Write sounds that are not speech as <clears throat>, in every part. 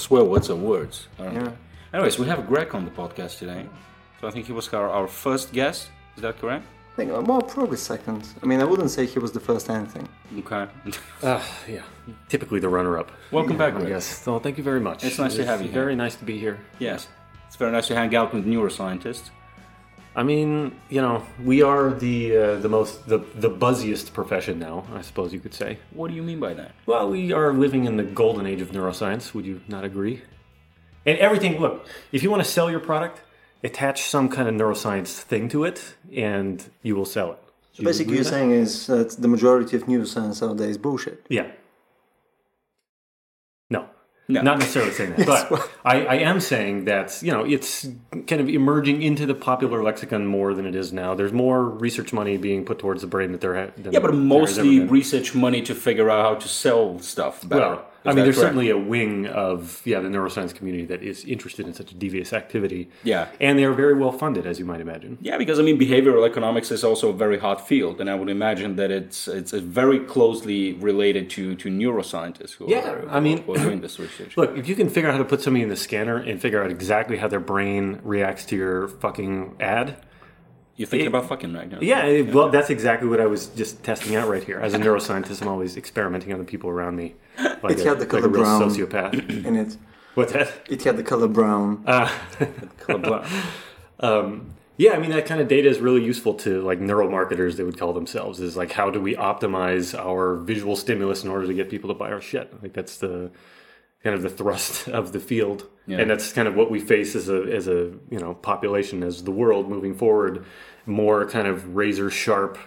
Or swear words are words. Yeah. Anyways, we have Greg on the podcast today. So I think he was our, our first guest. Is that correct? I think, uh, well, probably second. I mean, I wouldn't say he was the first anything. Okay. <laughs> Uh, yeah, typically the runner-up. Welcome back, I Greg. guess. So thank you very much. It's nice to have you here. Very nice to be here. Yes. It's very nice to hang out with neuroscientists. I mean, you know, we are the uh, the most the the buzziest profession now, I suppose you could say. What do you mean by that? Well, we are living in the golden age of neuroscience. Would you not agree? And everything. Look, if you want to sell your product, attach some kind of neuroscience thing to it, and you will sell it. So basically, you're saying is that the majority of neuroscience nowadays is bullshit. Yeah. No. No. Not necessarily saying that, <laughs> but I, I am saying that you know it's kind of emerging into the popular lexicon more than it is now. There's more research money being put towards the brain that there. Ha- Yeah, but mostly research money to figure out how to sell stuff better. Well, I mean, there's correct? certainly a wing of yeah the neuroscience community that is interested in such a devious activity. Yeah. and they are very well funded, as you might imagine. Yeah, because I mean, behavioral economics is also a very hot field, and I would imagine that it's it's very closely related to to neuroscientists who Yeah, are, I mean- doing this research. <clears throat> Look, if you can figure out how to put somebody in the scanner and figure out exactly how their brain reacts to your fucking ad, You're thinking it- about fucking right now. Yeah, it- well, that's exactly what I was just testing out right here. As a neuroscientist, I'm always experimenting on the people around me, like, It a, had the like a color real brown. sociopath. <clears throat> In it, What's that? it had the color brown. <laughs> <laughs> Um, yeah, I mean that kind of data is really useful to like neuromarketers. They would call themselves is like how do we optimize our visual stimulus in order to get people to buy our shit? I think that's the kind of the thrust <laughs> of the field, Yeah. and that's kind of what we face as a as a you know population as the world moving forward. More kind of razor sharp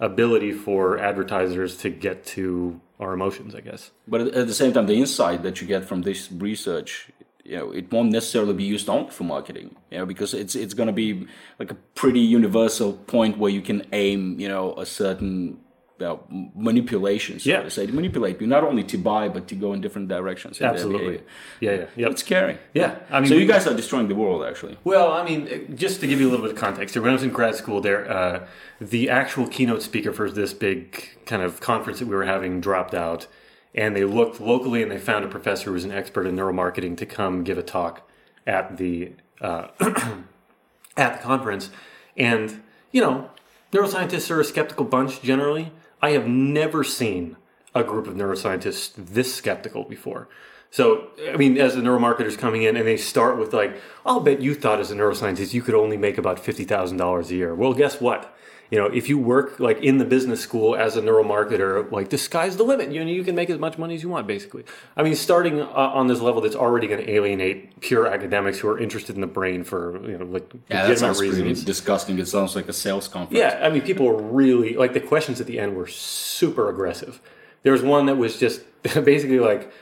ability for advertisers to get to our emotions, I guess. But at, the same time, the insight that you get from this research, you know, it won't necessarily be used only for marketing, you know, because it's it's going to be like a pretty universal point where you can aim, you know, a certain you know, m- manipulation, so Yeah. to say, to manipulate you not only to buy but to go in different directions. in Absolutely. Yeah, yeah, yeah. It's scary. Yeah, I mean, so you guys are destroying the world, actually. Well, I mean, just to give you a little bit of context, here, when I was in grad school, there, uh, the actual keynote speaker for this big kind of conference that we were having dropped out, and they looked locally and they found a professor who was an expert in neuromarketing to come give a talk at the uh, <clears throat> at the conference. And you know, neuroscientists are a skeptical bunch generally. I have never seen a group of neuroscientists this skeptical before. So, I mean, as the neuromarketers coming in and they start with like, I'll bet you thought as a neuroscientist you could only make about fifty thousand dollars a year. Well, guess what? You know, if you work like in the business school as a neuromarketer, like the sky's the limit. You know, you can make as much money as you want, basically. I mean, starting uh, on this level, that's already going to alienate pure academics who are interested in the brain for you know like Yeah, legitimate reasons. disgusting. It sounds like a sales conference. Yeah, I mean, people were really like the questions at the end were super aggressive. There was one that was just <laughs> basically like,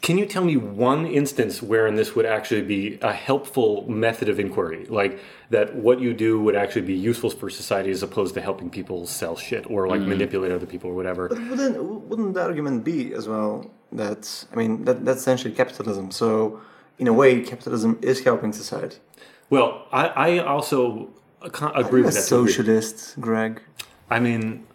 "Can you tell me one instance wherein this would actually be a helpful method of inquiry, like that what you do would actually be useful for society as opposed to helping people sell shit or like mm-hmm. manipulate other people or whatever." But wouldn't, wouldn't the argument be as well that, I mean, that, that's essentially capitalism. So, in a way, capitalism is helping society. Well, I, I also con- agree You're with that. to a degree. socialist, Greg. I mean,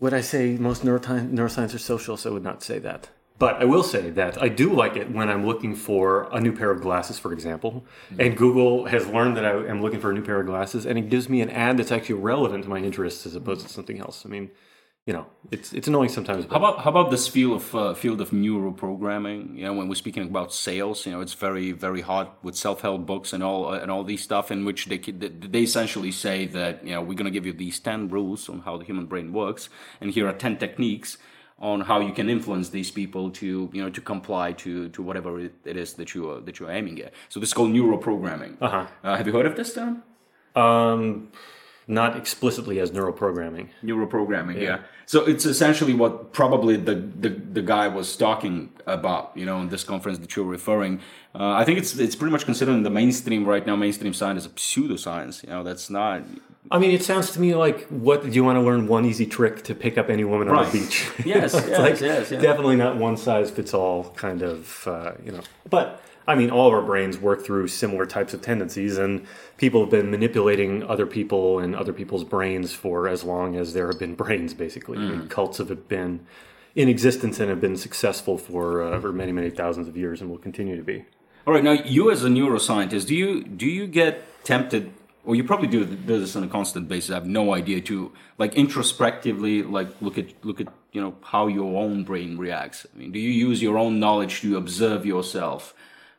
would I say most neuroti- neuroscience are socialists? I would not say that. But I will say that I do like it when I'm looking for a new pair of glasses, for example. And Google has learned that I am looking for a new pair of glasses, and it gives me an ad that's actually relevant to my interests as opposed to something else. I mean, you know, it's it's annoying sometimes. How about how about this field of uh, field of neuroprogramming? You know, when we're speaking about sales, you know, it's very very hot with self help books and all uh, and all these stuff in which they they essentially say that you know we're going to give you these ten rules on how the human brain works, and here are ten techniques on how you can influence these people to you know to comply to to whatever it is that you are that you're aiming at. So this is called neuroprogramming. Uh-huh. Uh, have you heard of this term? um, not explicitly as neuroprogramming. neuroprogramming yeah. so it's essentially what probably the, the the guy was talking about you know in this conference that you're referring uh, i think it's it's pretty much considered in the mainstream right now mainstream science is a pseudoscience you know that's not I mean, it sounds to me like what do you want to learn one easy trick to pick up any woman on the beach? Yes, <laughs> It's yes, like yes, yeah. definitely not one size fits all kind of uh, you know. But I mean, all of our brains work through similar types of tendencies, and people have been manipulating other people and other people's brains for as long as there have been <laughs> brains. Basically, I Mm. mean, cults have been in existence and have been successful for uh, for many many thousands of years and will continue to be. All right, now you as a neuroscientist, do you do you get tempted, or you probably do this on a constant basis? I have no idea to like introspectively, like look at look at you know how your own brain reacts. I mean, do you use your own knowledge to observe yourself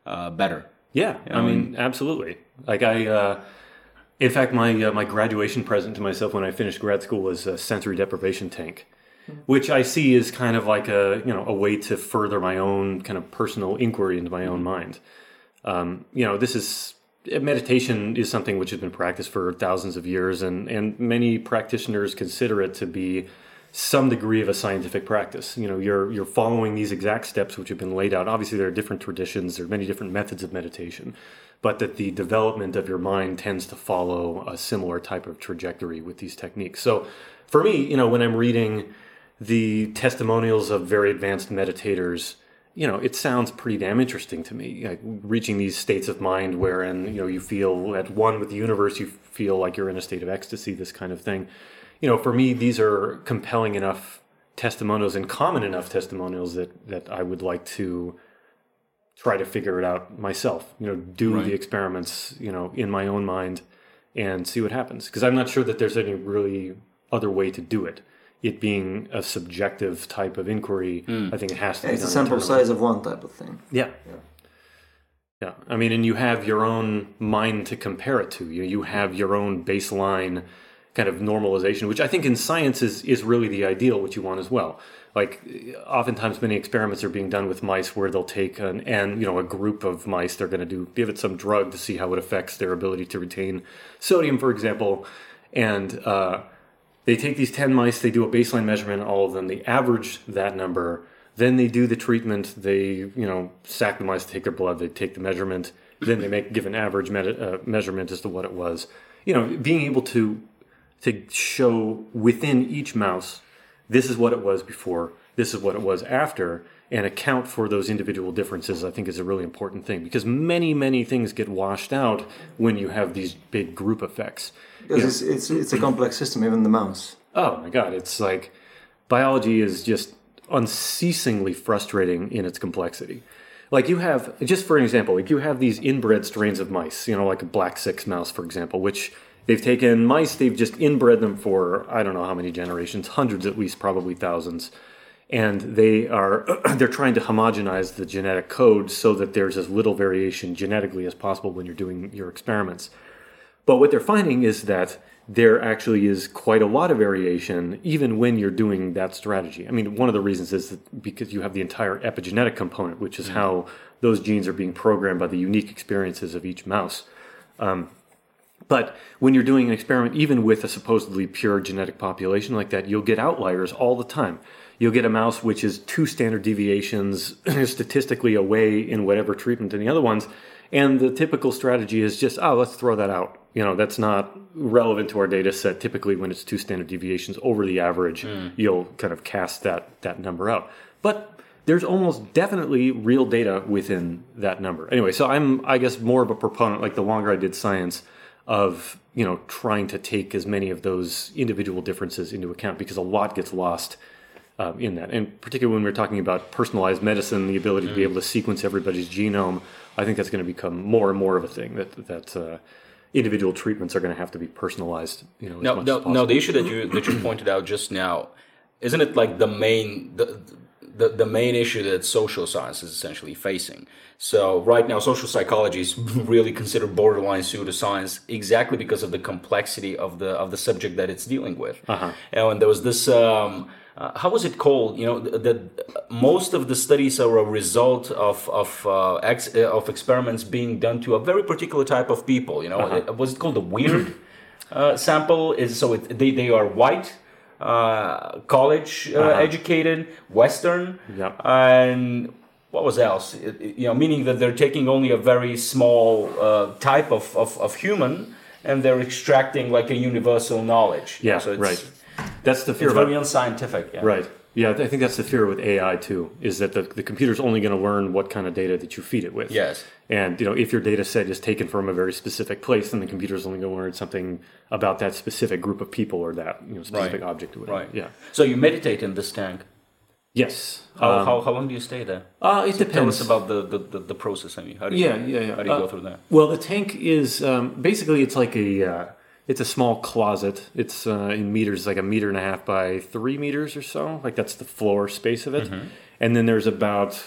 uh, better? Yeah, I mean, absolutely. Like I, uh, in fact, my uh, my graduation present to myself when I finished grad school was a sensory deprivation tank, which I see as kind of like a you know a way to further my own kind of personal inquiry into my own mind. Um, you know, this is meditation is something which has been practiced for thousands of years, and and many practitioners consider it to be some degree of a scientific practice. You know, you're you're following these exact steps which have been laid out. Obviously, there are different traditions, there are many different methods of meditation, but that the development of your mind tends to follow a similar type of trajectory with these techniques. So, for me, you know, when I'm reading the testimonials of very advanced meditators, you know, it sounds pretty damn interesting to me. Like reaching these states of mind wherein you know you feel at one with the universe, you feel like you're in a state of ecstasy, this kind of thing you know, for me, these are compelling enough testimonials and common enough testimonials that that I would like to try to figure it out myself. You know, do right. the experiments, you know, in my own mind and see what happens. Because I'm not sure that there's any really other way to do it. It being a subjective type of inquiry, mm. I think it has to. Yeah, it's a sample size of one type of thing. Yeah. yeah. Yeah, I mean, and you have your own mind to compare it to. You you have your own baseline kind of normalization, which I think in science is, is really the ideal, which you want as well. Like oftentimes many experiments are being done with mice where they'll take an and you know a group of mice they're going to do give it some drug to see how it affects their ability to retain sodium, for example, and uh, they take these ten mice, they do a baseline measurement, all of them, they average that number, then they do the treatment, they you know sack the mice, take their blood, they take the measurement, then they make give an average uh, measurement as to what it was. You know, being able to to show within each mouse this is what it was before, this is what it was after, and account for those individual differences, I think is a really important thing because many, many things get washed out when you have these big group effects. Because it's, it's, it's a complex system, even the mouse. Oh my God, it's like biology is just unceasingly frustrating in its complexity. Like you have, just for an example, like you have these inbred strains of mice, you know, like a black six mouse, for example, which They've taken mice, they've just inbred them for I don't know how many generations, hundreds at least, probably thousands. And they are <clears throat> they're trying to homogenize the genetic code so that there's as little variation genetically as possible when you're doing your experiments. But what they're finding is that there actually is quite a lot of variation even when you're doing that strategy. I mean, one of the reasons is that because you have the entire epigenetic component, which is mm-hmm. how those genes are being programmed by the unique experiences of each mouse. Um, but when you're doing an experiment, even with a supposedly pure genetic population like that, you'll get outliers all the time. You'll get a mouse which is two standard deviations <clears throat> statistically away in whatever treatment than the other ones. And the typical strategy is just, oh, let's throw that out. You know, that's not relevant to our data set. Typically, when it's two standard deviations over the average, mm. you'll kind of cast that, that number out. But there's almost definitely real data within that number. Anyway, so I'm, I guess, more of a proponent, like the longer I did science, of you know trying to take as many of those individual differences into account because a lot gets lost um, in that and particularly when we're talking about personalized medicine the ability to be mm. able to sequence everybody's genome i think that's going to become more and more of a thing that that uh, individual treatments are going to have to be personalized you know no no, no the issue that you that you pointed out just now isn't it like the main the, the, the main issue that social science is essentially facing so right now, social psychology is <laughs> really considered borderline pseudoscience exactly because of the complexity of the of the subject that it's dealing with. Uh-huh. And there was this. Um, uh, how was it called? You know, that most of the studies are a result of of uh, ex, uh, of experiments being done to a very particular type of people. You know, uh-huh. was it called the weird uh, sample? Is so it, they they are white, uh, college uh, uh-huh. educated, Western, yep. and what was else? It, you know, meaning that they're taking only a very small uh, type of, of, of, human and they're extracting like a universal knowledge. Yeah, so right. That's the fear. It's very unscientific. Yeah. Right. Yeah, I think that's the fear with AI too. Is that the, the computer's only going to learn what kind of data that you feed it with. Yes. And you know, if your data set is taken from a very specific place, then the computer's only going to learn something about that specific group of people or that you know specific right. object. Right. Yeah. So you meditate in this tank. Yes. How, Um, how, how long do you stay there? uh, it Tell depends. us about the, the, the, the process. I mean, how do you, Yeah, yeah, yeah. How do you Uh, go through that? Well, the tank is um, basically it's like a uh, it's a small closet. It's uh, in meters, like a meter and a half by three meters or so. Like that's the floor space of it. And then there's about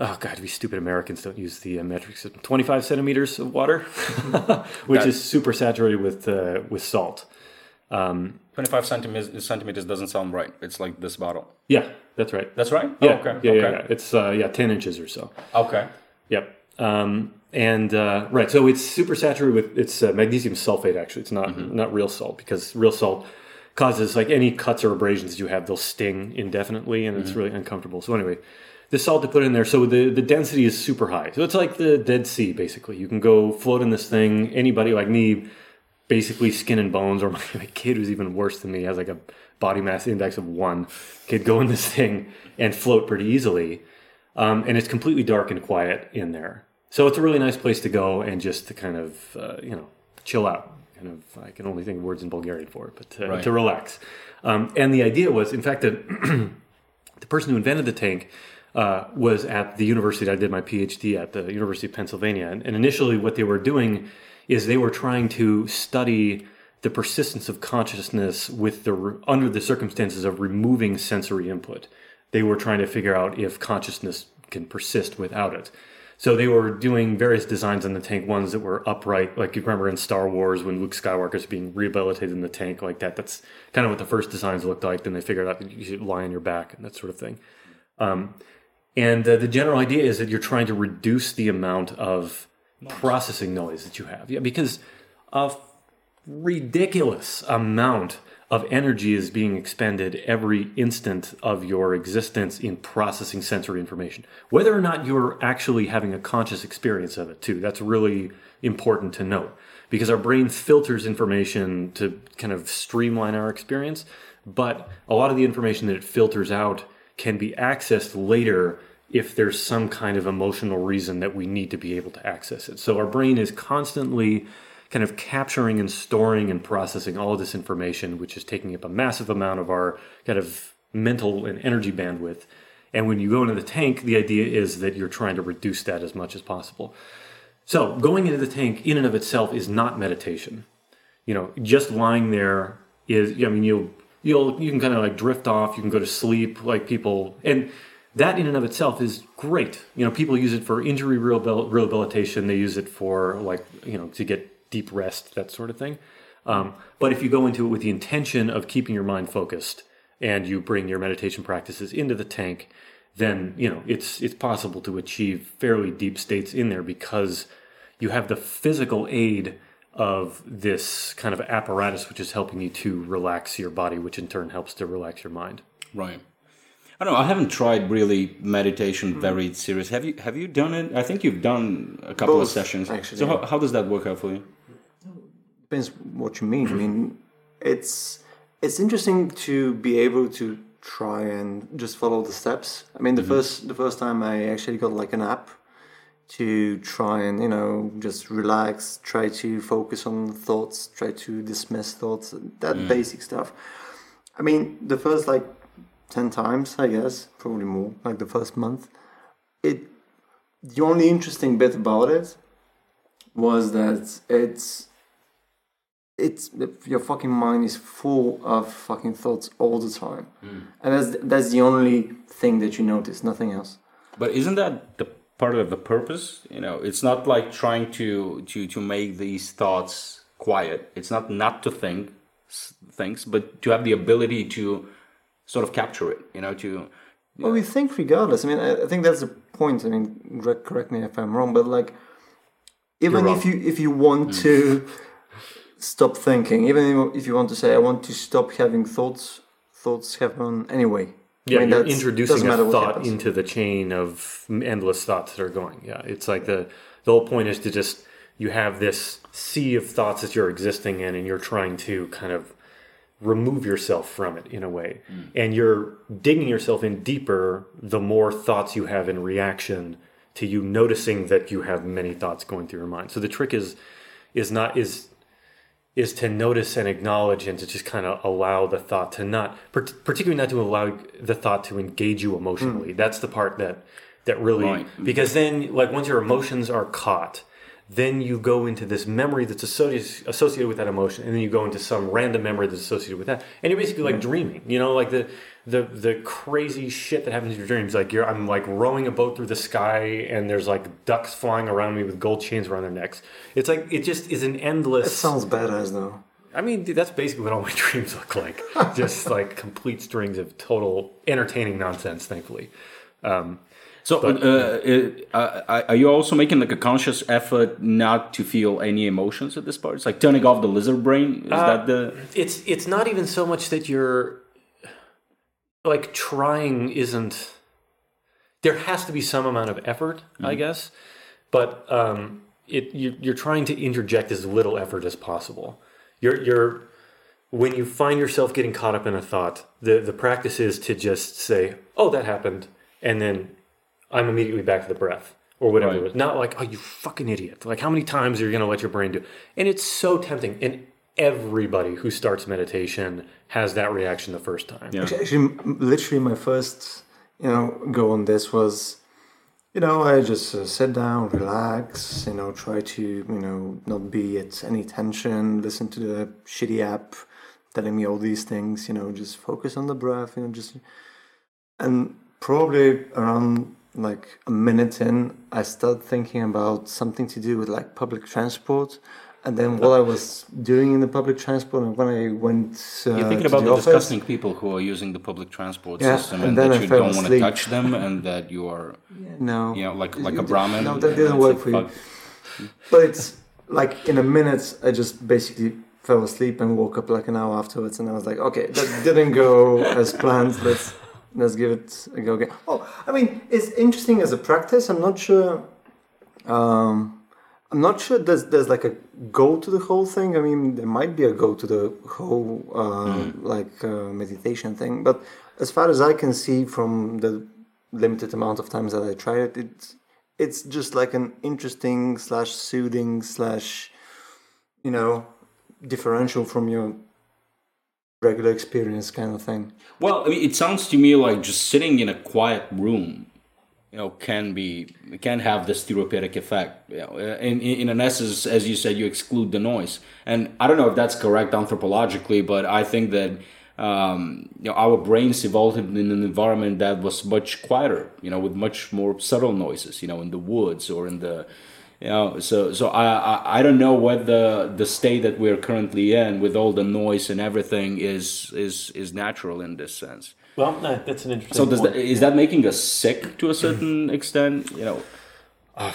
oh god, we stupid Americans don't use the uh, metric system. Twenty five centimeters of water, <laughs> which That- is super saturated with uh, with salt. Um, 25 centimeters, centimeters doesn't sound right. It's like this bottle. yeah, that's right. That's right? Yeah, Oh, okay. yeah, okay. yeah, yeah. It's uh, yeah, ten inches or so. Okay. Yep. Um, and uh, right, so it's super saturated with it's uh, magnesium sulfate. Actually, it's not not real salt because real salt causes like any cuts or abrasions you have, they'll sting indefinitely, and it's really uncomfortable. So anyway, the salt to put in there, so the the density is super high. So it's like the Dead Sea, basically. You can go float in this thing. Anybody like me, basically skin and bones, or my, <laughs> my kid who's even worse than me, has like a body mass index of one, could go in this thing and float pretty easily. Um, and it's completely dark and quiet in there. So it's a really nice place to go and just to kind of, uh, you know, chill out. Kind of, I can only think of words in Bulgarian for it, but to, Right. to relax. Um, and the idea was, in fact, that <clears throat> the person who invented the tank uh, was at the university that I did my PhD at, the University of Pennsylvania. And, and initially, what they were doing is they were trying to study the persistence of consciousness with the under the circumstances of removing sensory input. They were trying to figure out if consciousness can persist without it. So they were doing various designs on the tank, ones that were upright, like you remember in Star Wars when Luke Skywalker is being rehabilitated in the tank, like that. That's kind of what the first designs looked like. Then they figured out that you should lie on your back and that sort of thing. Um, and uh, the general idea is that you're trying to reduce the amount of processing noise that you have. Yeah, because a ridiculous amount of energy is being expended every instant of your existence in processing sensory information. Whether or not you're actually having a conscious experience of it, too, that's really important to note because our brain filters information to kind of streamline our experience, but a lot of the information that it filters out can be accessed later if there's some kind of emotional reason that we need to be able to access it. So our brain is constantly kind of capturing and storing and processing all of this information, which is taking up a massive amount of our kind of mental and energy bandwidth. And when you go into the tank, the idea is that you're trying to reduce that as much as possible. So going into the tank in and of itself is not meditation. You know, just lying there is. I mean, you'll you'll you can kind of like drift off. You can go to sleep, like people, and that in and of itself is great. You know, people use it for injury rehabilitation. They use it for like you know to get deep rest, that sort of thing. Um, but if you go into it with the intention of keeping your mind focused and you bring your meditation practices into the tank, then you know it's it's possible to achieve fairly deep states in there because you have the physical aid of this kind of apparatus which is helping you to relax your body which in turn helps to relax your mind Right. I don't know. I haven't tried really meditation very serious. Have you? Have you done it? I think you've done a couple Both, of sessions. actually, so yeah. how, how does that work out for you? Depends what you mean. I mean, it's it's interesting to be able to try and just follow the steps. I mean, the mm-hmm. first the first time I actually got like an app to try and you know just relax, try to focus on thoughts, try to dismiss thoughts, that mm. basic stuff. I mean, the first like ten times, I guess, probably more, like the first month. It the only interesting bit about it was that it's it's your fucking mind is full of fucking thoughts all the time, hmm. and that's that's the only thing that you notice, nothing else. But isn't that the part of the purpose? You know, it's not like trying to to to make these thoughts quiet. It's not not to think things, but to have the ability to sort of capture it. You know, to Well, we think regardless. I mean, I, I think that's the point. I mean, correct, me if I'm wrong, but like, even if you if you want hmm. to stop thinking, even if you want to say, I want to stop having thoughts, thoughts happen anyway. yeah I mean, you're introducing doesn't a thought into the chain of endless thoughts that are going. Yeah it's like the the whole point is to just you have this sea of thoughts that you're existing in and you're trying to kind of remove yourself from it in a way. Mm. And you're digging yourself in deeper the more thoughts you have in reaction to you noticing that you have many thoughts going through your mind. So the trick is is not is is to notice and acknowledge and to just kind of allow the thought to not particularly not to allow the thought to engage you emotionally mm. that's the part that that really right. because then like once your emotions are caught then you go into this memory that's associated associated with that emotion, and then you go into some random memory that's associated with that, and you're basically like dreaming. You know, like the the the crazy shit that happens in your dreams. Like you're, I'm like rowing a boat through the sky, and there's like ducks flying around me with gold chains around their necks. It's like it just is an endless. It sounds badass though. I mean, that's basically what all my <laughs> dreams look like. just like complete strings of total entertaining nonsense. Thankfully. Um, so, but, uh, uh, are you also making like a conscious effort not to feel any emotions at this part? It's like turning off the lizard brain. Is uh, that the? It's it's not even so much that you're like trying isn't. There has to be some amount of effort, mm-hmm. I guess, but um, it you, you're trying to interject as little effort as possible. You're you're when you find yourself getting caught up in a thought, the the practice is to just say, "Oh, that happened," and then I'm immediately back to the breath or whatever right. it was. Not like, oh, you fucking idiot. Like, how many times are you going to let your brain do? And it's so tempting. And everybody who starts meditation has that reaction the first time. Yeah. Actually, literally, my first, you know, go on this was, you know, I just uh, sit down, relax, you know, try to, you know, not be at any tension, listen to the shitty app telling me all these things, you know, just focus on the breath, you know, just, and probably around like a minute in, I started thinking about something to do with like public transport. And then what I was doing in the public transport, and when I went, uh, you're thinking about the, the disgusting people who are using the public transport yeah, system, and, and that you don't want to touch them, and that you are, no, you know, like like a Brahmin. No, that didn't work for you. But it's like in a minute, I just basically fell asleep and woke up like an hour afterwards, and I was like, okay, that didn't go as planned. Let's let's give it a go again. Oh, I mean, it's interesting as a practice. I'm not sure. Um, I'm not sure there's there's like a go to the whole thing. I mean, there might be a go to the whole uh, mm. like uh, meditation thing, but as far as I can see from the limited amount of times that I tried it, it's it's just like an interesting slash soothing slash you know differential from your regular experience kind of thing. Well, I mean, it sounds to me like just sitting in a quiet room, you know, can be can have this therapeutic effect. You know, in, in an essence, as you said, you exclude the noise, and I don't know if that's correct anthropologically, but I think that um, you know our brains evolved in an environment that was much quieter, you know, with much more subtle noises, you know, in the woods or in the you know so so I, I i don't know what the the state that we're currently in with all the noise and everything is is is natural in this sense well no, that's an interesting so does that, is that making us sick to a certain <clears throat> extent you know uh,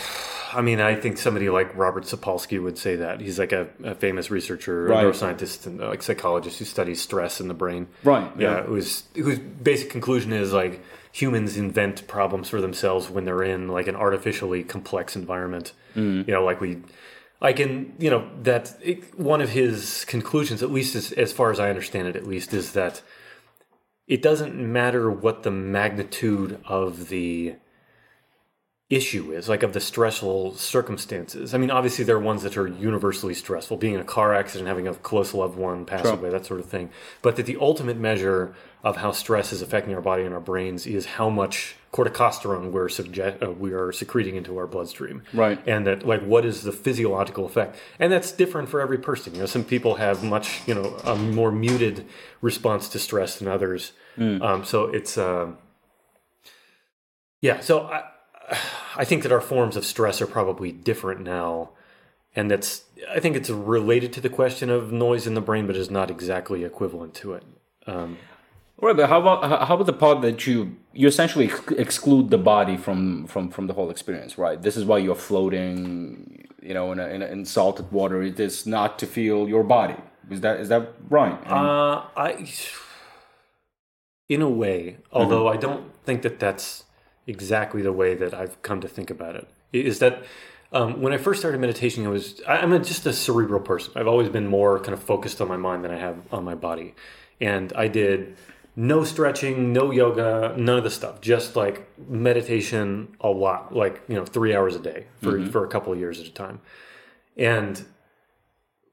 I mean, I think somebody like Robert Sapolsky would say that he's like a, a famous researcher, right. a neuroscientist, and like psychologist who studies stress in the brain. Right. Yeah. yeah. Whose whose basic conclusion is like humans invent problems for themselves when they're in like an artificially complex environment. Mm. You know, like we, I can, you know that it, one of his conclusions, at least as, as far as I understand it, at least, is that it doesn't matter what the magnitude of the issue is, like of the stressful circumstances. I mean, obviously there are ones that are universally stressful, being in a car accident, having a close loved one pass sure. away, that sort of thing. But that the ultimate measure of how stress is affecting our body and our brains is how much corticosterone we're subject uh, we are secreting into our bloodstream. Right. And that like what is the physiological effect? And that's different for every person. You know, some people have much, you know, a more muted response to stress than others. Mm. Um, so it's uh, yeah, so I I think that our forms of stress are probably different now, and that's I think it's related to the question of noise in the brain, but is not exactly equivalent to it. Um, right, but how about how about the part that you you essentially exclude the body from from from the whole experience, right? This is why you're floating, you know, in a, in, a, in salted water. It is not to feel your body. Is that is that right? uh, I, in a way, although mm-hmm. I don't think that that's exactly the way that I've come to think about it. Is that um, when I first started meditation, I was I'm a, just a cerebral person. I've always been more kind of focused on my mind than I have on my body, and I did no stretching, no yoga, none of the stuff. Just like meditation a lot, like you know, three hours a day for mm-hmm. for a couple of years at a time, and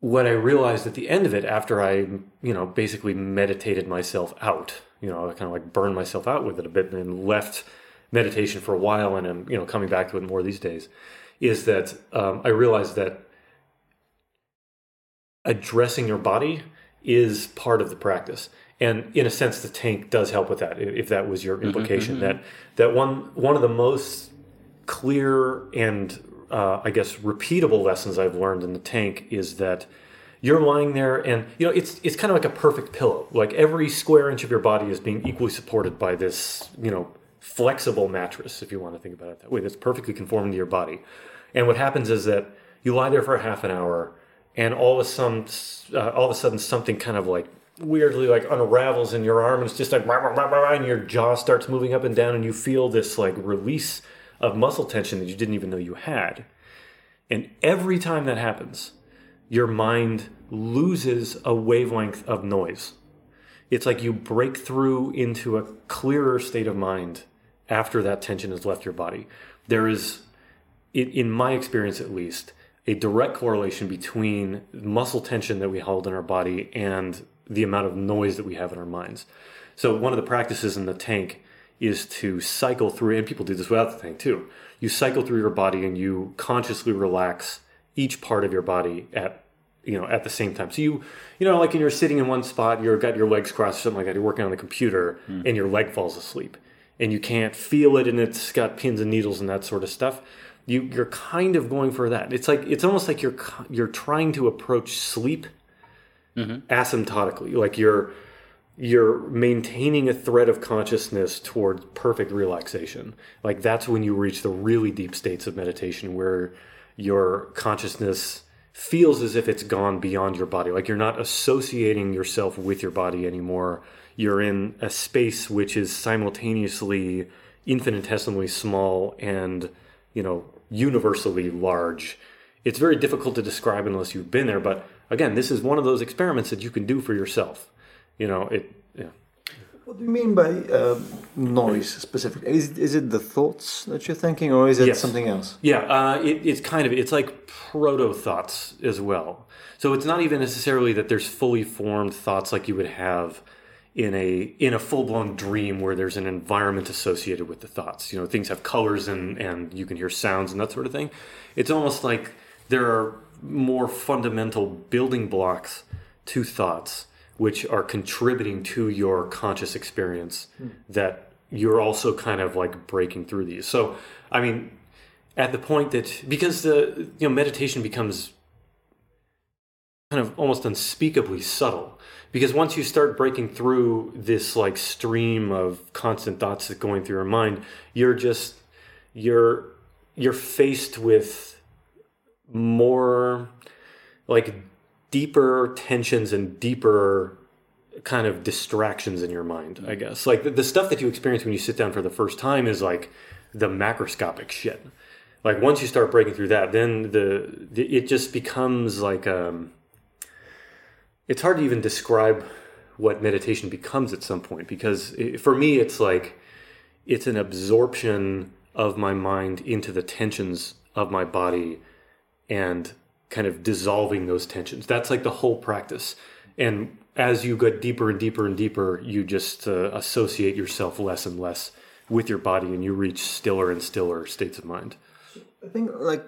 what I realized at the end of it, after I, you know, basically meditated myself out, you know, I kind of like burned myself out with it a bit and then left meditation for a while and I'm, you know, coming back to it more these days, is that um, I realized that addressing your body is part of the practice. And in a sense, the tank does help with that. If that was your implication, that that one one of the most clear and uh, I guess repeatable lessons I've learned in the tank is that you're lying there and you know it's it's kind of like a perfect pillow. Like every square inch of your body is being equally supported by this you know flexible mattress, if you want to think about it that way. That's perfectly conforming to your body. And what happens is that you lie there for half an hour, and all of a sudden, uh, all of a sudden, something kind of like weirdly like unravels in your arm, and it's just like rah, rah, rah, and your jaw starts moving up and down, and you feel this like release of muscle tension that you didn't even know you had. And every time that happens, your mind loses a wavelength of noise. It's like you break through into a clearer state of mind after that tension has left your body. There is, in my experience at least, a direct correlation between muscle tension that we hold in our body and the amount of noise that we have in our minds. So, one of the practices in the tank is to cycle through, and people do this without the tank too. You cycle through your body and you consciously relax each part of your body at you know at the same time. So you you know like when you're sitting in one spot, you've got your legs crossed or something like that. You're working on the computer Hmm. and your leg falls asleep, and you can't feel it, and it's got pins and needles and that sort of stuff. You you're kind of going for that. It's like it's almost like you're you're trying to approach sleep mm-hmm. asymptotically, like you're you're maintaining a thread of consciousness towards perfect relaxation. Like that's when you reach the really deep states of meditation where your consciousness feels as if it's gone beyond your body. Like you're not associating yourself with your body anymore. You're in a space which is simultaneously infinitesimally small and, you know, universally large. It's very difficult to describe unless you've been there, but again, this is one of those experiments that you can do for yourself. You know, it yeah. What do you mean by uh, noise specifically? Is, is it the thoughts that you're thinking, or is it Yes. something else? Yeah, uh, it, it's kind of it's like proto thoughts as well. So it's not even necessarily that there's fully formed thoughts like you would have in a in a full blown dream where there's an environment associated with the thoughts. You know, things have colors and and you can hear sounds and that sort of thing. It's almost like there are more fundamental building blocks to thoughts which are contributing to your conscious experience hmm. that you're also kind of like breaking through these. So, I mean, at the point that because the you know meditation becomes kind of almost unspeakably subtle because once you start breaking through this like stream of constant thoughts that's going through your mind you're just you're you're faced with more like deeper tensions and deeper kind of distractions in your mind i guess. Like the, the stuff that you experience when you sit down for the first time is like the macroscopic shit. Like once you start breaking through that then the, the it just becomes like um it's hard to even describe what meditation becomes at some point because it, for me it's like it's an absorption of my mind into the tensions of my body and kind of dissolving those tensions. That's like the whole practice. And as you get deeper and deeper and deeper you just uh, associate yourself less and less with your body and you reach stiller and stiller states of mind. I think like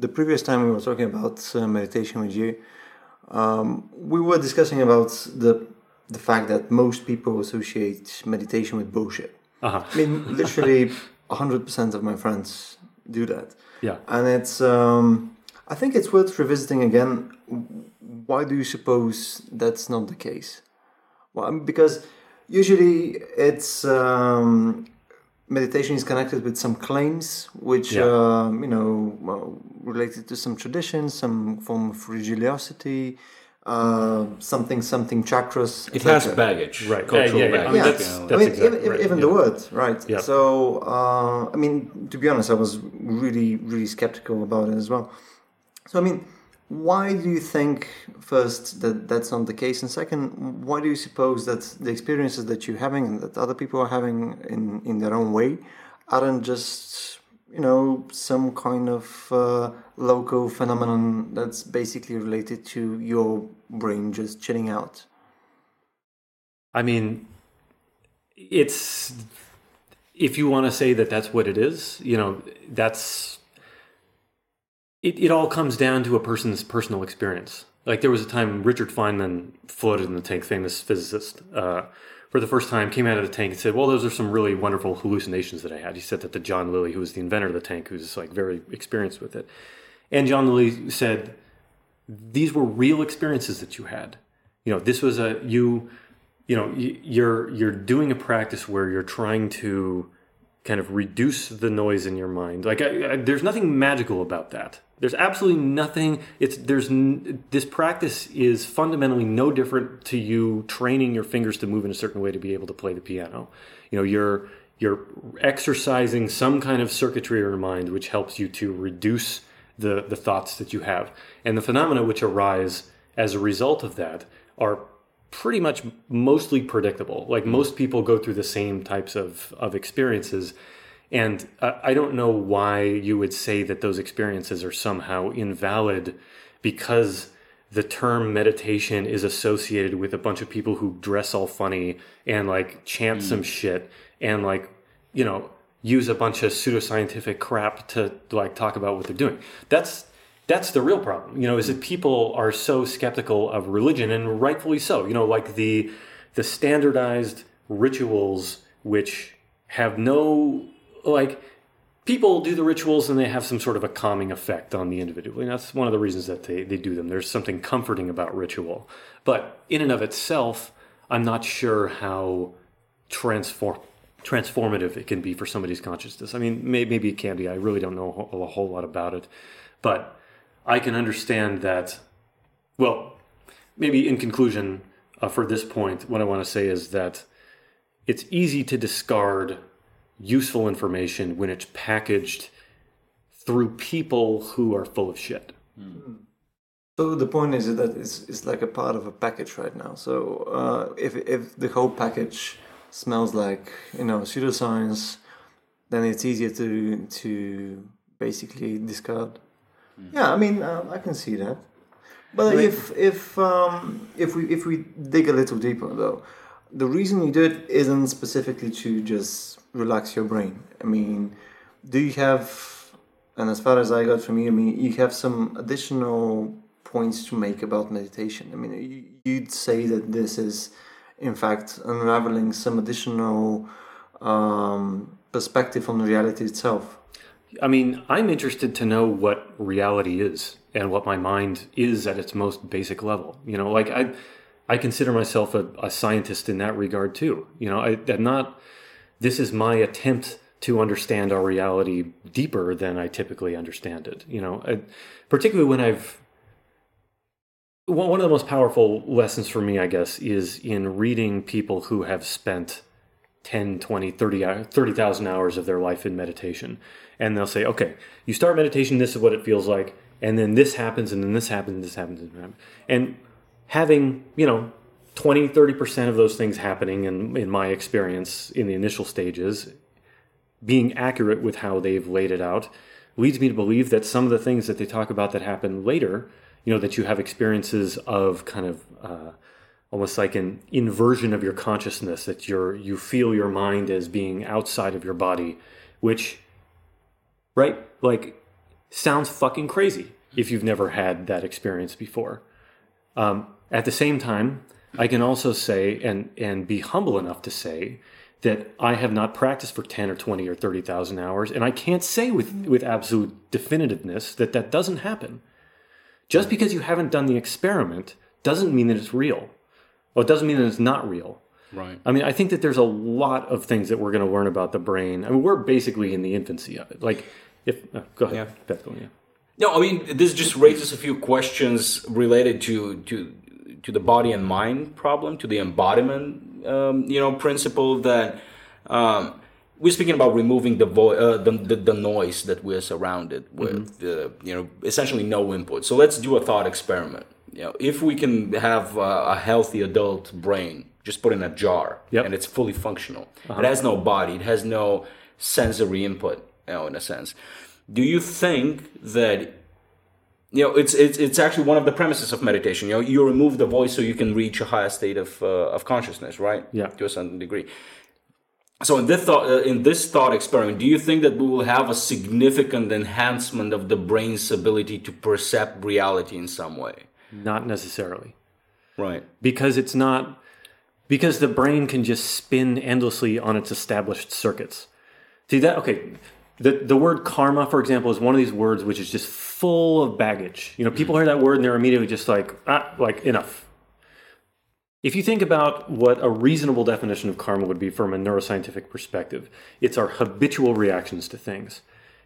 the previous time we were talking about uh, meditation with you, um, we were discussing about the the fact that most people associate meditation with bullshit. uh-huh I mean, literally, <laughs> hundred percent of my friends do that, yeah and it's. Um, I think it's worth revisiting again. Why do you suppose that's not the case? Well, because usually it's um, meditation is connected with some claims, which Yeah. um, you know related to some traditions, some form of religiosity, uh, something something chakras. It has baggage, Right. Cultural Yeah, yeah, yeah. I baggage. mean, Yeah, that's- I mean, exactly even, right, even yeah. the word, right? Yeah. So, uh, I mean, to be honest, I was really, really skeptical about it as well. So, I mean, why do you think, first, that that's not the case? And second, why do you suppose that the experiences that you're having and that other people are having in, in their own way aren't just you know, some kind of uh, local phenomenon that's basically related to your brain just chilling out. I mean, it's if you want to say that that's what it is, you know, that's it, it all comes down to a person's personal experience. Like there was a time Richard Feynman floated in the tank, famous physicist, uh, for the first time came out of the tank and said, "Well, those are some really wonderful hallucinations that I had." He said that to John Lilly, who was the inventor of the tank, who's like very experienced with it, and John Lilly said, "These were real experiences that you had. You know, this was a you." you know you're you're doing a practice where you're trying to kind of reduce the noise in your mind like I, I, there's nothing magical about that there's absolutely nothing it's there's this practice is fundamentally no different to you training your fingers to move in a certain way to be able to play the piano you know you're you're exercising some kind of circuitry in your mind which helps you to reduce the the thoughts that you have and the phenomena which arise as a result of that are pretty much mostly predictable. Like most people go through the same types of, of experiences. And I don't know why you would say that those experiences are somehow invalid because the term meditation is associated with a bunch of people who dress all funny and like chant mm. some shit and like, you know, use a bunch of pseudoscientific crap to like talk about what they're doing. That's that's the real problem you know is that people are so skeptical of religion and rightfully so you know like the the standardized rituals which have no like people do the rituals and they have some sort of a calming effect on the individual and that's one of the reasons that they, they do them. There's something comforting about ritual. But in and of itself i'm not sure how transform transformative it can be for somebody's consciousness. I mean maybe, maybe it can be. I really don't know a whole lot about it. But I can understand that. Well, maybe in conclusion, uh, for this point, what I want to say is that it's easy to discard useful information when it's packaged through people who are full of shit. Mm. So the point is that it's, it's like a part of a package right now. So uh, if if the whole package smells like you know pseudoscience, then it's easier to to basically discard. Mm. Yeah, I mean, uh, I can see that. But if if um, if we if we dig a little deeper though, the reason you do it isn't specifically to just relax your brain. I mean, do you have, and as far as I got from you, I mean, you have some additional points to make about meditation. I mean, you'd say that this is, in fact, unraveling some additional um, perspective on reality itself. I mean, I'm interested to know what reality is and what my mind is at its most basic level. You know, like I, I consider myself a, a scientist in that regard too. You know, I, I'm not. This is my attempt to understand our reality deeper than I typically understand it. You know, I, particularly when I've one of the most powerful lessons for me, I guess, is in reading people who have spent 10, 20, 30, uh, 30,000 hours of their life in meditation and they'll say, okay, you start meditation, this is what it feels like, and then this happens, and then this happens, and this happens, and, happens. and having, you know, 20, 30% of those things happening in, in my experience in the initial stages, being accurate with how they've laid it out, leads me to believe that some of the things that they talk about that happen later, you know, that you have experiences of kind of uh, almost like an inversion of your consciousness, that you're, you feel your mind as being outside of your body, which right? Like, sounds fucking crazy if you've never had that experience before. Um, at the same time, I can also say and and be humble enough to say that I have not practiced for 10 or 20 or 30,000 hours and I can't say with with absolute definitiveness that that doesn't happen. Just because you haven't done the experiment doesn't mean that it's real. Well, it doesn't mean that it's not real. Right. I mean, I think that there's a lot of things that we're going to learn about the brain. I mean, we're basically in the infancy of it. Like if uh, go ahead, yeah. yeah. No, I mean this just raises a few questions related to to to the body and mind problem, to the embodiment, um, you know, principle that um, we're speaking about removing the, vo- uh, the, the, the noise that we're surrounded with, mm-hmm. you know, essentially no input. So let's do a thought experiment. You know, if we can have a healthy adult brain, just put in a jar, yep. and it's fully functional. Uh-huh. It has no body. It has no sensory input you know, in a sense. Do you think that you know it's it's it's actually one of the premises of meditation you know you remove the voice so you can reach a higher state of uh, of consciousness right Yeah. to a certain degree so in this thought uh, in this thought experiment do you think that we will have a significant enhancement of the brain's ability to perceive reality in some way Not necessarily. right because it's not because the brain can just spin endlessly on its established circuits. See that okay. The the word karma, for example, is one of these words which is just full of baggage. You know, people hear that word and they're immediately just like, ah, like enough. If you think about what a reasonable definition of karma would be from a neuroscientific perspective, it's our habitual reactions to things.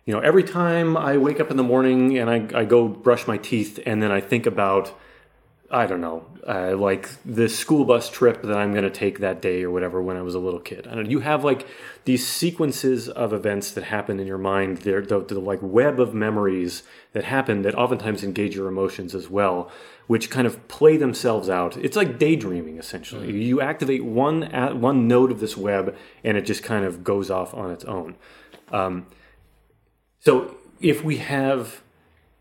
You know, every time I wake up in the morning and I, I go brush my teeth and then I think about I don't know, uh, like the school bus trip that I'm going to take that day or whatever when I was a little kid. I don't, you have like these sequences of events that happen in your mind. They're the, the like web of memories that happen that oftentimes engage your emotions as well, which kind of play themselves out. It's like daydreaming essentially. You activate one at one node of this web and it just kind of goes off on its own. Um, so if we have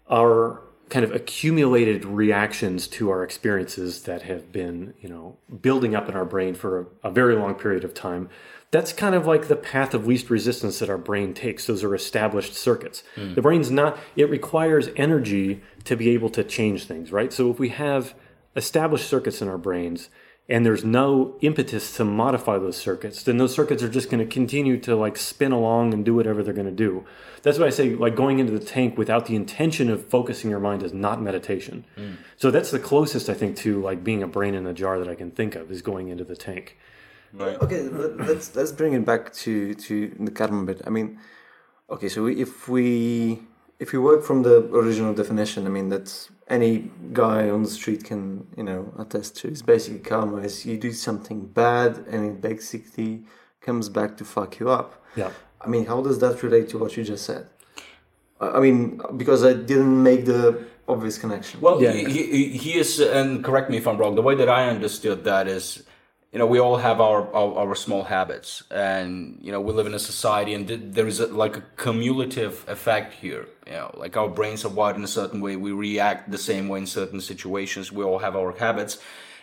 our kind of accumulated reactions to our experiences that have been, you know, building up in our brain for a, a, very long period of time. That's kind of like the path of least resistance that our brain takes. Those are established circuits. Mm. The brain's not, it requires energy to be able to change things, right? So if we have established circuits in our brains and there's no impetus to modify those circuits, then those circuits are just going to continue to like spin along and do whatever they're going to do. That's why I say like going into the tank without the intention of focusing your mind is not meditation. Mm. So that's the closest I think to like being a brain in a jar that I can think of is going into the tank. Right. Okay, let's let's bring it back to to the karma bit. I mean, okay, so if we if we work from the original definition, I mean that's any guy on the street can you know attest to. It's basically karma is you do something bad and it basically comes back to fuck you up. Yeah. I mean, how does that relate to what you just said? I mean, because I didn't make the obvious connection. Well, yeah. he, he, he is, and correct me if I'm wrong. The way that I understood that is you know we all have our, our, our small habits and you know we live in a society and th- there is a, like a cumulative effect here you know like our brains are wired in a certain way we react the same way in certain situations we all have our habits.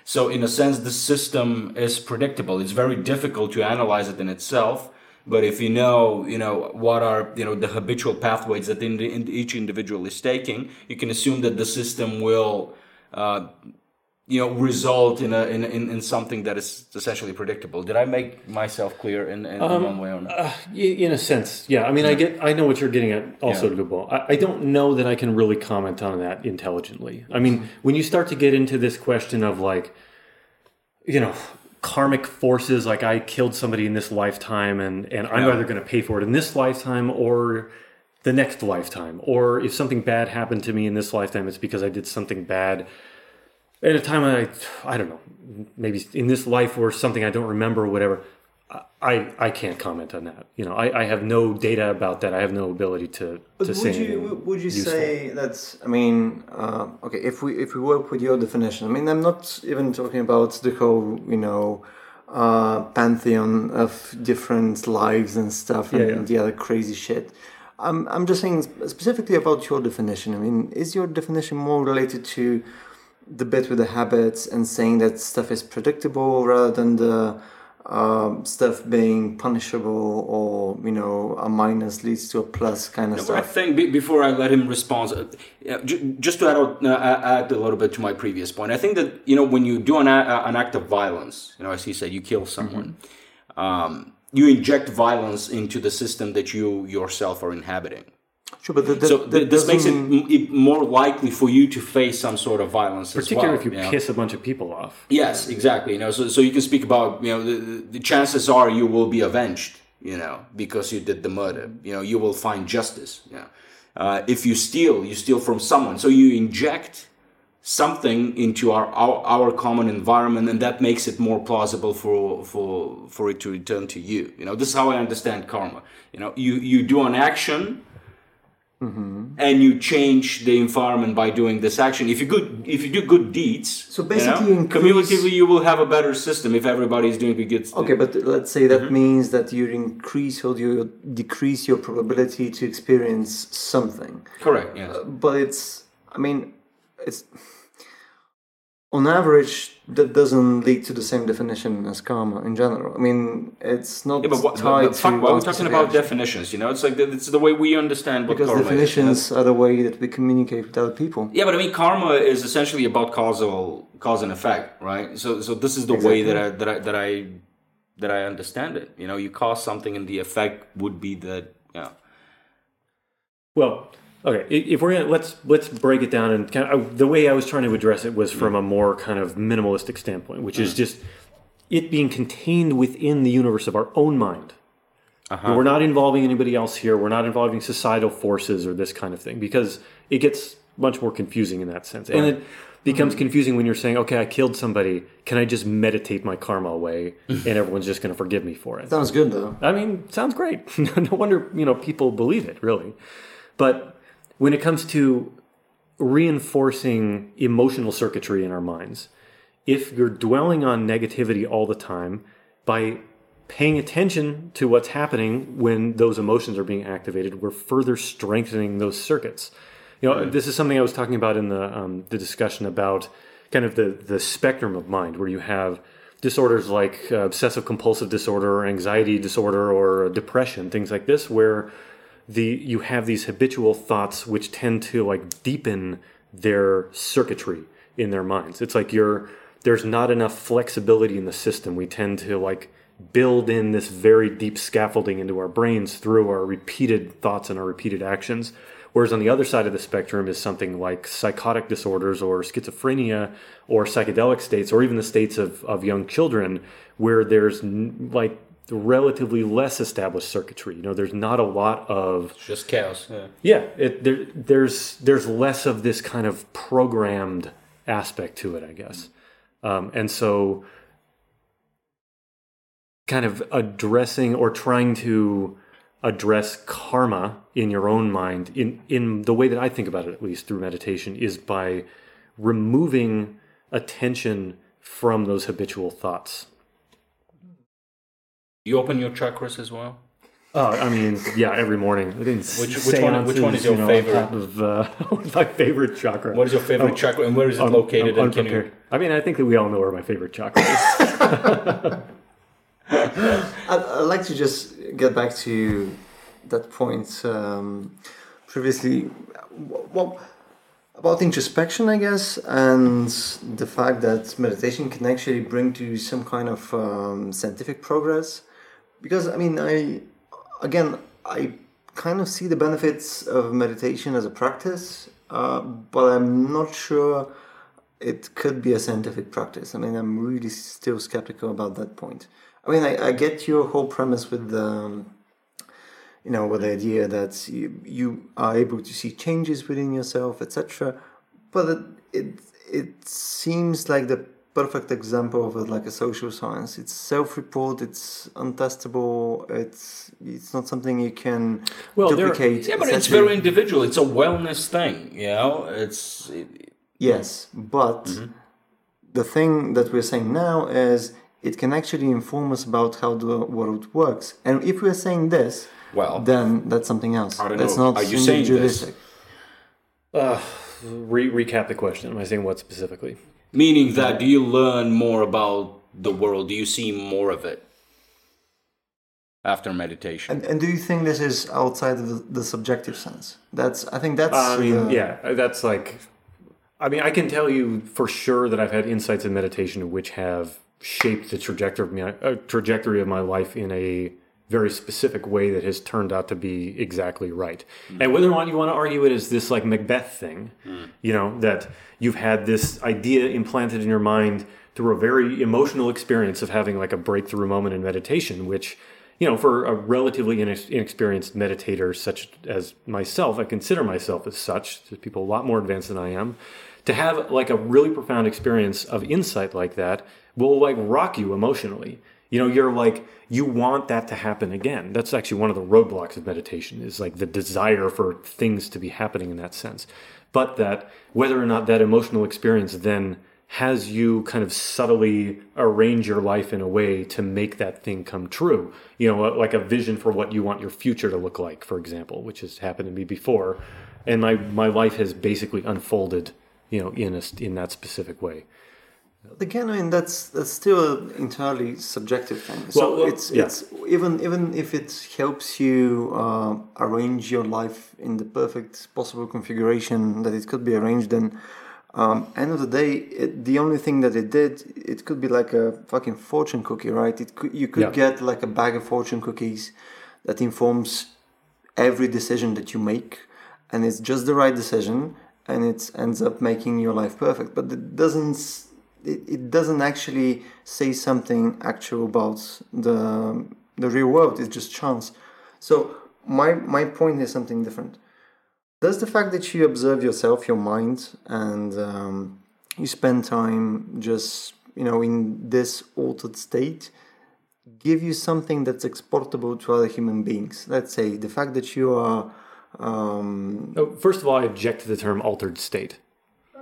So in a sense the system is predictable. It's very difficult to analyze it in itself but if you know you know what are you know the habitual pathways that in, the, in each individual is taking you can assume that the system will uh, you know result in a in, in, in something that is essentially predictable. Did i make myself clear in, in um, one way or not uh, in a sense yeah. I mean i get i know what you're getting at also yeah. I, I don't know that i can really comment on that intelligently. I mean when you start to get into this question of like you know karmic forces like i killed somebody in this lifetime and and i'm yeah. either going to pay for it in this lifetime or the next lifetime. Or if something bad happened to me in this lifetime it's because i did something bad at a time I I don't know maybe in this life or something I don't remember or whatever I I can't comment on that you know I, I have no data about that I have no ability to but to would say you would you useful. say that's I mean uh, okay if we if we work with your definition I mean I'm not even talking about the whole you know uh, pantheon of different lives and stuff and yeah, yeah. the other crazy shit I'm I'm just saying specifically about your definition I mean is your definition more related to the bit with the habits and saying that stuff is predictable rather than the um, stuff being punishable or you know a minus leads to a plus kind of no, stuff. I think b- before I let him respond, uh, j- just to add, uh, add a little bit to my previous point, I think that you know when you do an, a- an act of violence, you know as he said, you kill someone. Mm-hmm. Um, you inject violence into the system that you yourself are inhabiting. Sure, but that, that, so that this makes it, it, more likely for you to face some sort of violence, particularly well, if you, you know? piss a bunch of people off. Yes, exactly. You know, so so you can speak about you know the, the chances are you will be avenged. You know, because you did the murder. You know, you will find justice. You know, uh, if you steal, you steal from someone. So you inject something into our, our our common environment, and that makes it more plausible for for for it to return to you. You know, this is how I understand karma. You know, you you do an action Mm-hmm. and you change the environment by doing this action. If you good, if you do good deeds, So you basically know, increase- cumulatively, you will have a better system if everybody's doing good. deeds. Okay, but let's say that mm-hmm. means that you increase or you decrease your probability to experience something. correct. Yes. Uh, but it's, I mean, it's on average that doesn't lead to the same definition as karma in general. I mean, it's not Yeah, but what, tied but, but fuck, to why are we talking about action. definitions? You know, it's like the, it's the way we understand what because karma is. definitions are the way that we communicate with other people. Yeah, but I mean, karma is essentially about causal cause and effect, right? So, so this is the way that I that I that I that I understand it. You know, you cause something, and the effect would be that. Yeah. Well, okay. If we're gonna let's let's break it down and kind of the way I was trying to address it was from a more kind of minimalistic standpoint, which is uh-huh. just it being contained within the universe of our own mind. Uh-huh. We're not involving anybody else here. We're not involving societal forces or this kind of thing because it gets much more confusing in that sense. And it becomes mm-hmm. confusing when you're saying, "Okay, I killed somebody. Can I just meditate my karma away, <laughs> and everyone's just going to forgive me for it?" Sounds good though. I mean, sounds great. <laughs> no wonder you know people believe it, really. But when it comes to reinforcing emotional circuitry in our minds, if you're dwelling on negativity all the time by paying attention to what's happening when those emotions are being activated, we're further strengthening those circuits. You know, this is something I was talking about in the um, the discussion about kind of the the spectrum of mind, where you have disorders like uh, obsessive compulsive disorder or anxiety disorder or depression, things like this, where the you have these habitual thoughts which tend to like deepen their circuitry in their minds. It's like you're there's not enough flexibility in the system. We tend to like build in this very deep scaffolding into our brains through our repeated thoughts and our repeated actions. Whereas on the other side of the spectrum is something like psychotic disorders or schizophrenia or psychedelic states or even the states of, of young children where there's n- like relatively less established circuitry. You know, there's not a lot of It's just chaos. Yeah. yeah, it, there, there's there's less of this kind of programmed aspect to it, I guess, um, and so kind of addressing or trying to address karma in your own mind in in the way that I think about it, at least through meditation, is by removing attention from those habitual thoughts. You open your chakras as well. Oh, I mean, yeah, every morning. Which- which one- which one is your favorite? Of, uh, <laughs> my favorite chakra. What is your favorite Oh, chakra, and where is it I'm- located? I'm and can you? I mean, I think that we all know where my favorite chakra is. <laughs> I'd, I'd like to just get back to that point um, previously. Well, about introspection, I guess, and the fact that meditation can actually bring to some kind of um, scientific progress. Because I mean, I again, I kind of see the benefits of meditation as a practice, uh, but I'm not sure it could be a scientific practice. I mean, I'm really still skeptical about that point. I mean, I, I get your whole premise with the, um, you know, with the idea that you, you are able to see changes within yourself, etc. But it, it it seems like the perfect example of a, like a social science. It's self-report. It's untestable. It's it's not something you can Well, there- duplicate. Yeah, but it's very individual. It's a wellness thing. You know, it's Yes, but Mm-hmm. the thing that we're saying now is it can actually inform us about how the world works. And if we're saying this, well. then that's something else. I don't that's know. not Are you saying this? individualistic. Re- recap the question. Am I saying what specifically? Meaning that do you learn more about the world? Do you see more of it after meditation? And, and do you think this is outside of the, the subjective sense? That's I think that's I mean, the- yeah, that's like. I mean, I can tell you for sure that I've had insights in meditation which have shaped the trajectory of my uh, trajectory of my life in a very specific way that has turned out to be exactly right. Mm. And whether or not you want to argue it as this like Macbeth thing, mm. you know, that you've had this idea implanted in your mind through a very emotional experience of having like a breakthrough moment in meditation, which you know, for a relatively inex- inexperienced meditator such as myself, I consider myself as such. There's people a lot more advanced than I am. To have like a really profound experience of insight like that will like rock you emotionally. You know, you're like you want that to happen again. That's actually one of the roadblocks of meditation is like the desire for things to be happening in that sense. But that whether or not that emotional experience then has you kind of subtly arrange your life in a way to make that thing come true. You know, like a vision for what you want your future to look like, for example, which has happened to me before. And my, my life has basically unfolded, you know, in a, in that specific way. Again, I mean that's that's still an entirely subjective thing. Well, So well, it's yeah. it's even even if it helps you uh, arrange your life in the perfect possible configuration that it could be arranged then Um, end of the day, it, the only thing that it did, it could be like a fucking fortune cookie, right? It could you could Yeah. get like a bag of fortune cookies that informs every decision that you make, and it's just the right decision, and it ends up making your life perfect. But it doesn't. It, it doesn't actually say something actual about the the real world. It's just chance. So my my point is something different. Does the fact that you observe yourself, your mind, and um, you spend time just you know in this altered state, give you something that's exportable to other human beings? Let's say the fact that you are. Um, Oh, First of all, I object to the term altered state.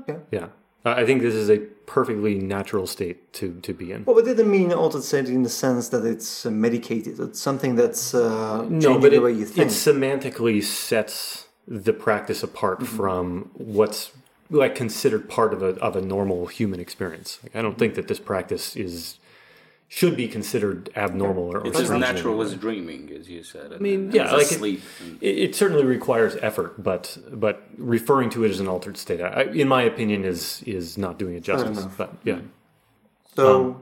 okay. Yeah. I I think this is a perfectly natural state to, to be in. Well, but didn't mean altered state in the sense that it's uh, medicated. It's something that's uh, No, but the it, way you think. it semantically sets the practice apart Mm-hmm. from what's like considered part of a of a normal human experience. Like, I don't think that this practice is should be considered abnormal or, or It's as natural as dreaming, as you said. I mean, yeah, like it- sleep. It, it certainly requires effort, but but referring to it as an altered state, I, in my opinion, is is not doing it justice. But yeah. so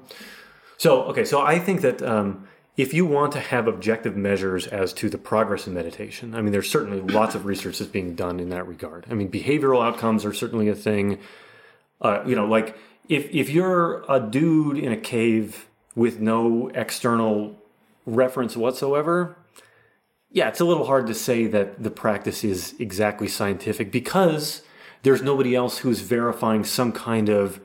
So, okay, so I think that um, if you want to have objective measures as to the progress in meditation, I mean, there's certainly lots of research that's being done in that regard. I mean, behavioral outcomes are certainly a thing. Uh, you know, like if if you're a dude in a cave with no external reference whatsoever, yeah, it's a little hard to say that the practice is exactly scientific because there's nobody else who's verifying some kind of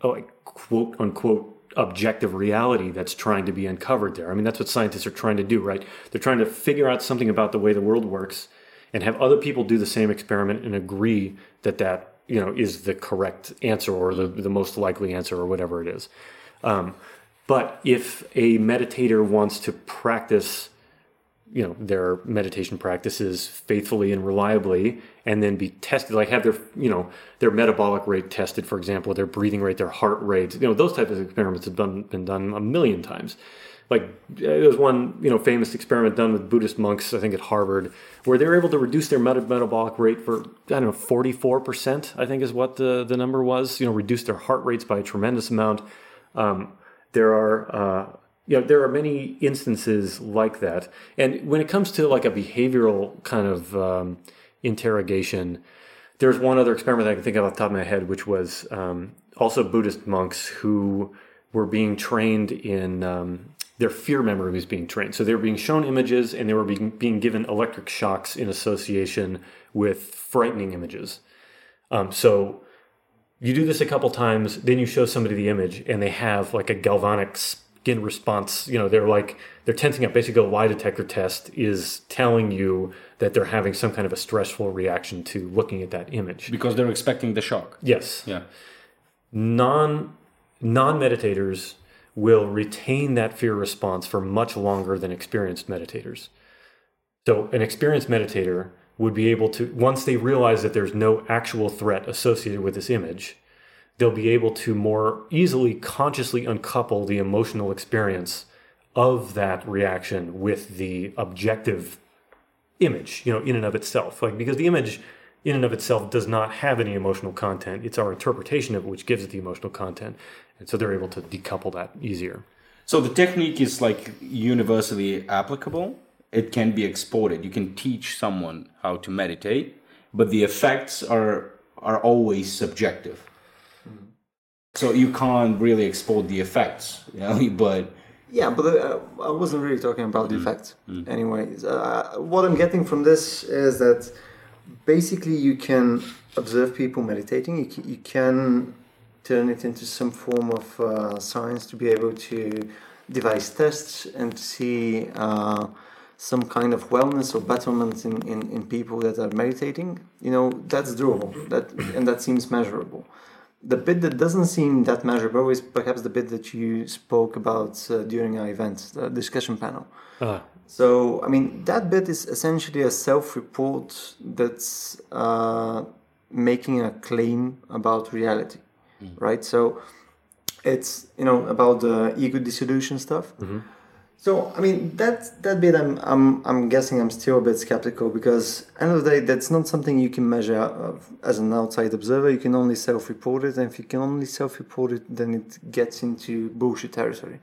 oh, like quote unquote objective reality that's trying to be uncovered there. I mean, that's what scientists are trying to do, right? They're trying to figure out something about the way the world works and have other people do the same experiment and agree that that you know is the correct answer or the, the most likely answer or whatever it is. Um, but if a meditator wants to practice you know their meditation practices faithfully and reliably and then be tested like have their you know their metabolic rate tested for example their breathing rate their heart rate you know those types of experiments have done, been done a million times. Like uh, there was one you know famous experiment done with buddhist monks i think at harvard where they were able to reduce their meta- metabolic rate for i don't know 44% i think is what the, the number was you know reduce their heart rates by a tremendous amount. Um, there are uh, you know there are many instances like that. And when it comes to like a behavioral kind of um, interrogation there's one other experiment i can think of off the top of my head which was um, also buddhist monks who were being trained in um, their fear memory was being trained. So they were being shown images and they were being, being given electric shocks in association with frightening images. Um, so you do this a couple times, then you show somebody the image, and they have like a galvanic skin response. You know, they're like they're tensing up. Basically, a lie detector test is telling you that they're having some kind of a stressful reaction to looking at that image. because they're expecting the shock. Yes, Yeah. non non meditators will retain that fear response for much longer than experienced meditators. So an experienced meditator would be able to once they realize that there's no actual threat associated with this image, they'll be able to more easily consciously uncouple the emotional experience of that reaction with the objective image, you know, in and of itself. Like because the image in and of itself does not have any emotional content. It's our interpretation of it which gives it the emotional content. And so they're able to decouple that easier. So the technique is like universally applicable. It can be exported. You can teach someone how to meditate, but the effects are are always subjective. So you can't really export the effects, you know, <laughs> but Yeah, but uh, I wasn't really talking about the effects. Anyways, uh, what I'm getting from this is that basically you can observe people meditating. You can, you can turn it into some form of uh, science to be able to devise tests and see uh, some kind of wellness or betterment in, in, in people that are meditating, you know, that's doable. That and that seems measurable. The bit that doesn't seem that measurable is perhaps the bit that you spoke about uh, during our event, the discussion panel. Uh, So, I mean, that bit is essentially a self report that's uh, making a claim about reality, right? So, it's, you know, about the ego dissolution stuff. So, I mean, that, that bit, I'm, I'm, I'm guessing I'm still a bit skeptical because, end of the day, that's not something you can measure uh, as an outside observer. You can only self report it. And if you can only self report it, then it gets into bullshit territory.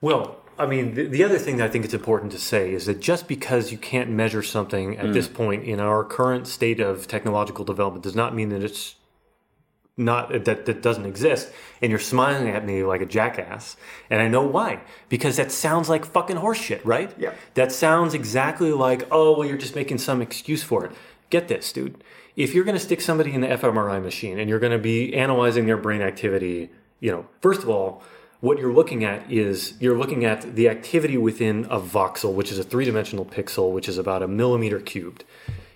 Well, I mean, the, the other thing that I think it's important to say is that just because you can't measure something at this point in our current state of technological development does not mean that it's not that that doesn't exist. And you're smiling at me like a jackass, and I know why. Because that sounds like fucking horseshit, right? Yeah. That sounds exactly like, oh, well, you're just making some excuse for it. Get this, dude. If you're going to stick somebody in the fMRI machine and you're going to be analyzing their brain activity, you know, first of all, what you're looking at is you're looking at the activity within a voxel, which is a three dimensional pixel, which is about a millimeter cubed.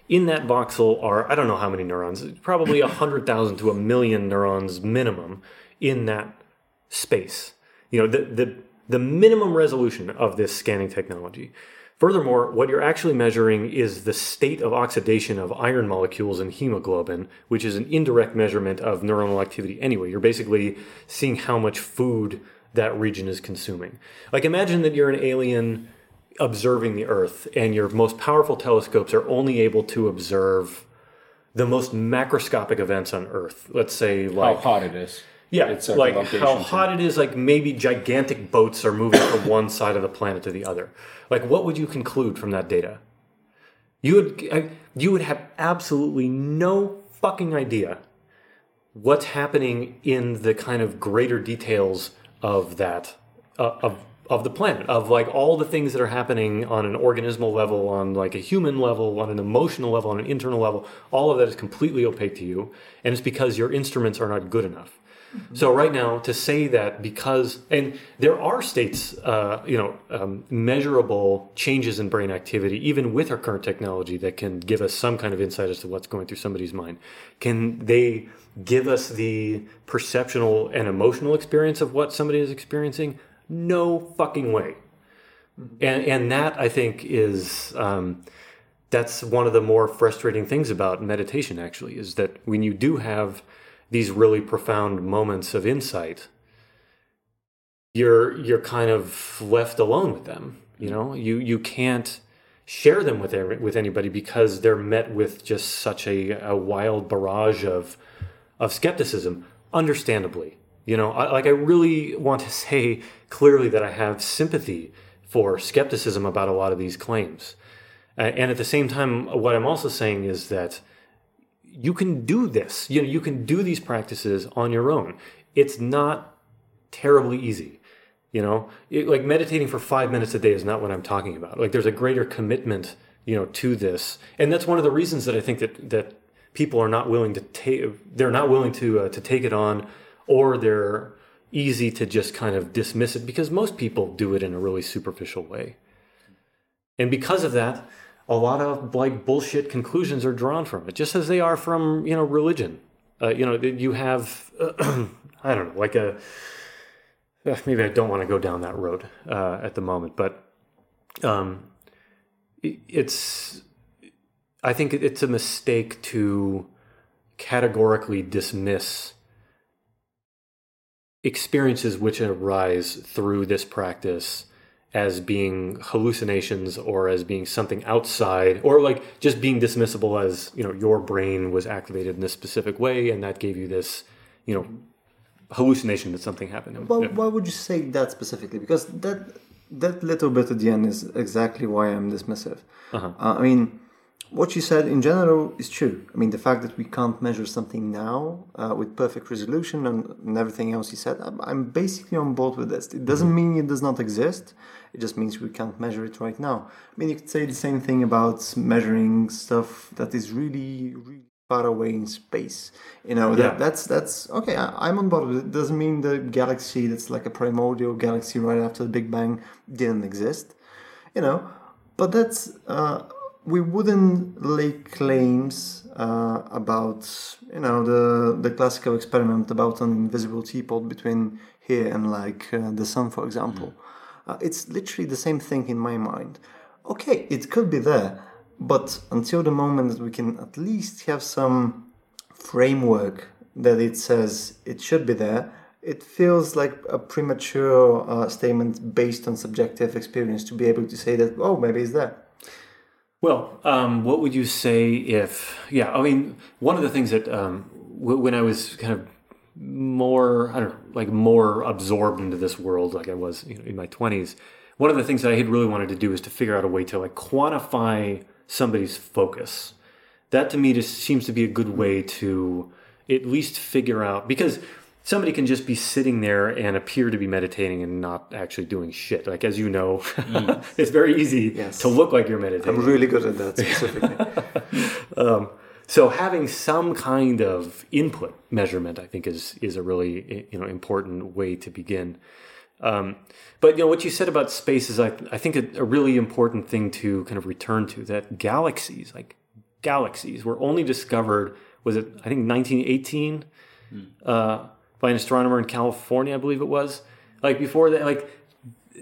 In that voxel are, I don't know how many neurons, probably 100,000 to a million neurons minimum in that space. You know, the, the, the minimum resolution of this scanning technology. Furthermore, what you're actually measuring is the state of oxidation of iron molecules in hemoglobin, which is an indirect measurement of neuronal activity anyway. You're basically seeing how much food that region is consuming. Like imagine that you're an alien observing the Earth and your most powerful telescopes are only able to observe the most macroscopic events on Earth. Let's say like How hot it is. yeah, It's like how hot it is. Like maybe gigantic boats are moving from <coughs> one side of the planet to the other. Like, what would you conclude from that data? You would you would have absolutely no fucking idea what's happening in the kind of greater details of that uh, of of the planet of like all the things that are happening on an organismal level on like a human level on an emotional level on an internal level all of that is completely opaque to you and it's because your instruments are not good enough. So right now to say that because and there are states uh, you know um, measurable changes in brain activity even with our current technology that can give us some kind of insight as to what's going through somebody's mind. Can they give us the perceptual and emotional experience of what somebody is experiencing no fucking way. And and that i think is um, that's one of the more frustrating things about meditation actually is that when you do have these really profound moments of insight you're you're kind of left alone with them you know? You you can't share them with with anybody because they're met with just such a, a wild barrage of of skepticism understandably you know I, like i really want to <laughs> say clearly that i have sympathy for skepticism about a lot of these claims and at the same time what i'm also saying is that you can do this. You know, you can do these practices on your own. It's not terribly easy. You know, It- like meditating for five minutes a day is not what I'm talking about. Like there's a greater commitment, you know, to this, and that's one of the reasons that I think that that people are not willing to take. They're not willing to uh, to take it on, or they're easy to just kind of dismiss it because most people do it in a really superficial way. And because of that, a lot of like bullshit conclusions are drawn from it, just as they are from you know religion. Uh, you know, you have <clears throat> I don't know, like a uh, maybe I don't want to go down that road uh, at the moment, but um, it's I think it's a mistake to categorically dismiss experiences which arise through this practice as being hallucinations or as being something outside or like just being dismissible as you know your brain was activated in this specific way and that gave you this you know hallucination that something happened Well, Yeah. why would you say that specifically? Because that that little bit at the end is exactly why I'm dismissive. Uh-huh. Uh, I mean, what you said in general is true. I mean, the fact that we can't measure something now uh, with perfect resolution and, and everything else you said, I'm, basically on board with this. It doesn't Mm-hmm. mean it does not exist. It just means we can't measure it right now. I mean, you could say the same thing about measuring stuff that is really, really far away in space. You know, that, Yeah. that's that's okay. I, I'm on board with it. Doesn't mean the galaxy that's like a primordial galaxy right after the Big Bang didn't exist. You know, but that's uh, we wouldn't lay claims uh, about you know the the classical experiment about an invisible teapot between here and like uh, the sun, for example. Uh, it's literally the same thing in my mind. Okay, it could be there, but until the moment that we can at least have some framework that it says it should be there, it feels like a premature uh, statement based on subjective experience to be able to say that, oh, maybe it's there. Well, um, what would you say if? Yeah, I mean, one of the things that um, w- when I was kind of more, I don't know, like more absorbed into this world, like I was you know, in my twenties, one of the things that I had really wanted to do is to figure out a way to like quantify somebody's focus. That to me just seems to be a good way to at least figure out because somebody can just be sitting there and appear to be meditating and not actually doing shit. Like as you know, <laughs> it's very easy Yes. to look like you're meditating. I'm really good at that specifically. <laughs> Um, so having some kind of input measurement, I think, is is a really you know important way to begin. Um, but you know what you said about space is, I, I think, a, a really important thing to kind of return to that galaxies, like galaxies, were only discovered was it I think 1918 uh, by an astronomer in California, I believe it was. Like before that, like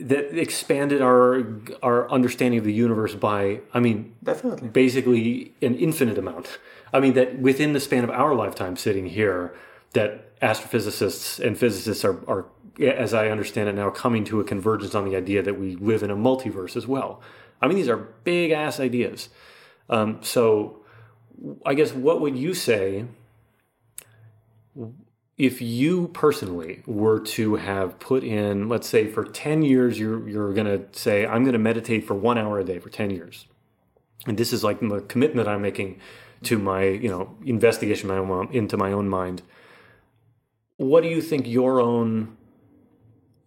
that expanded our our understanding of the universe by, I mean, Definitely. basically an infinite amount. I mean, that within the span of our lifetime sitting here, that astrophysicists and physicists are, are, as I understand it now, coming to a convergence on the idea that we live in a multiverse as well. I mean, these are big ass ideas. Um, so, I guess what would you say if you personally were to have put in, let's say, for 10 years, you're, you're going to say, I'm going to meditate for one hour a day for 10 years and this is like the commitment I'm making to my you know investigation my own, into my own mind. What do you think your own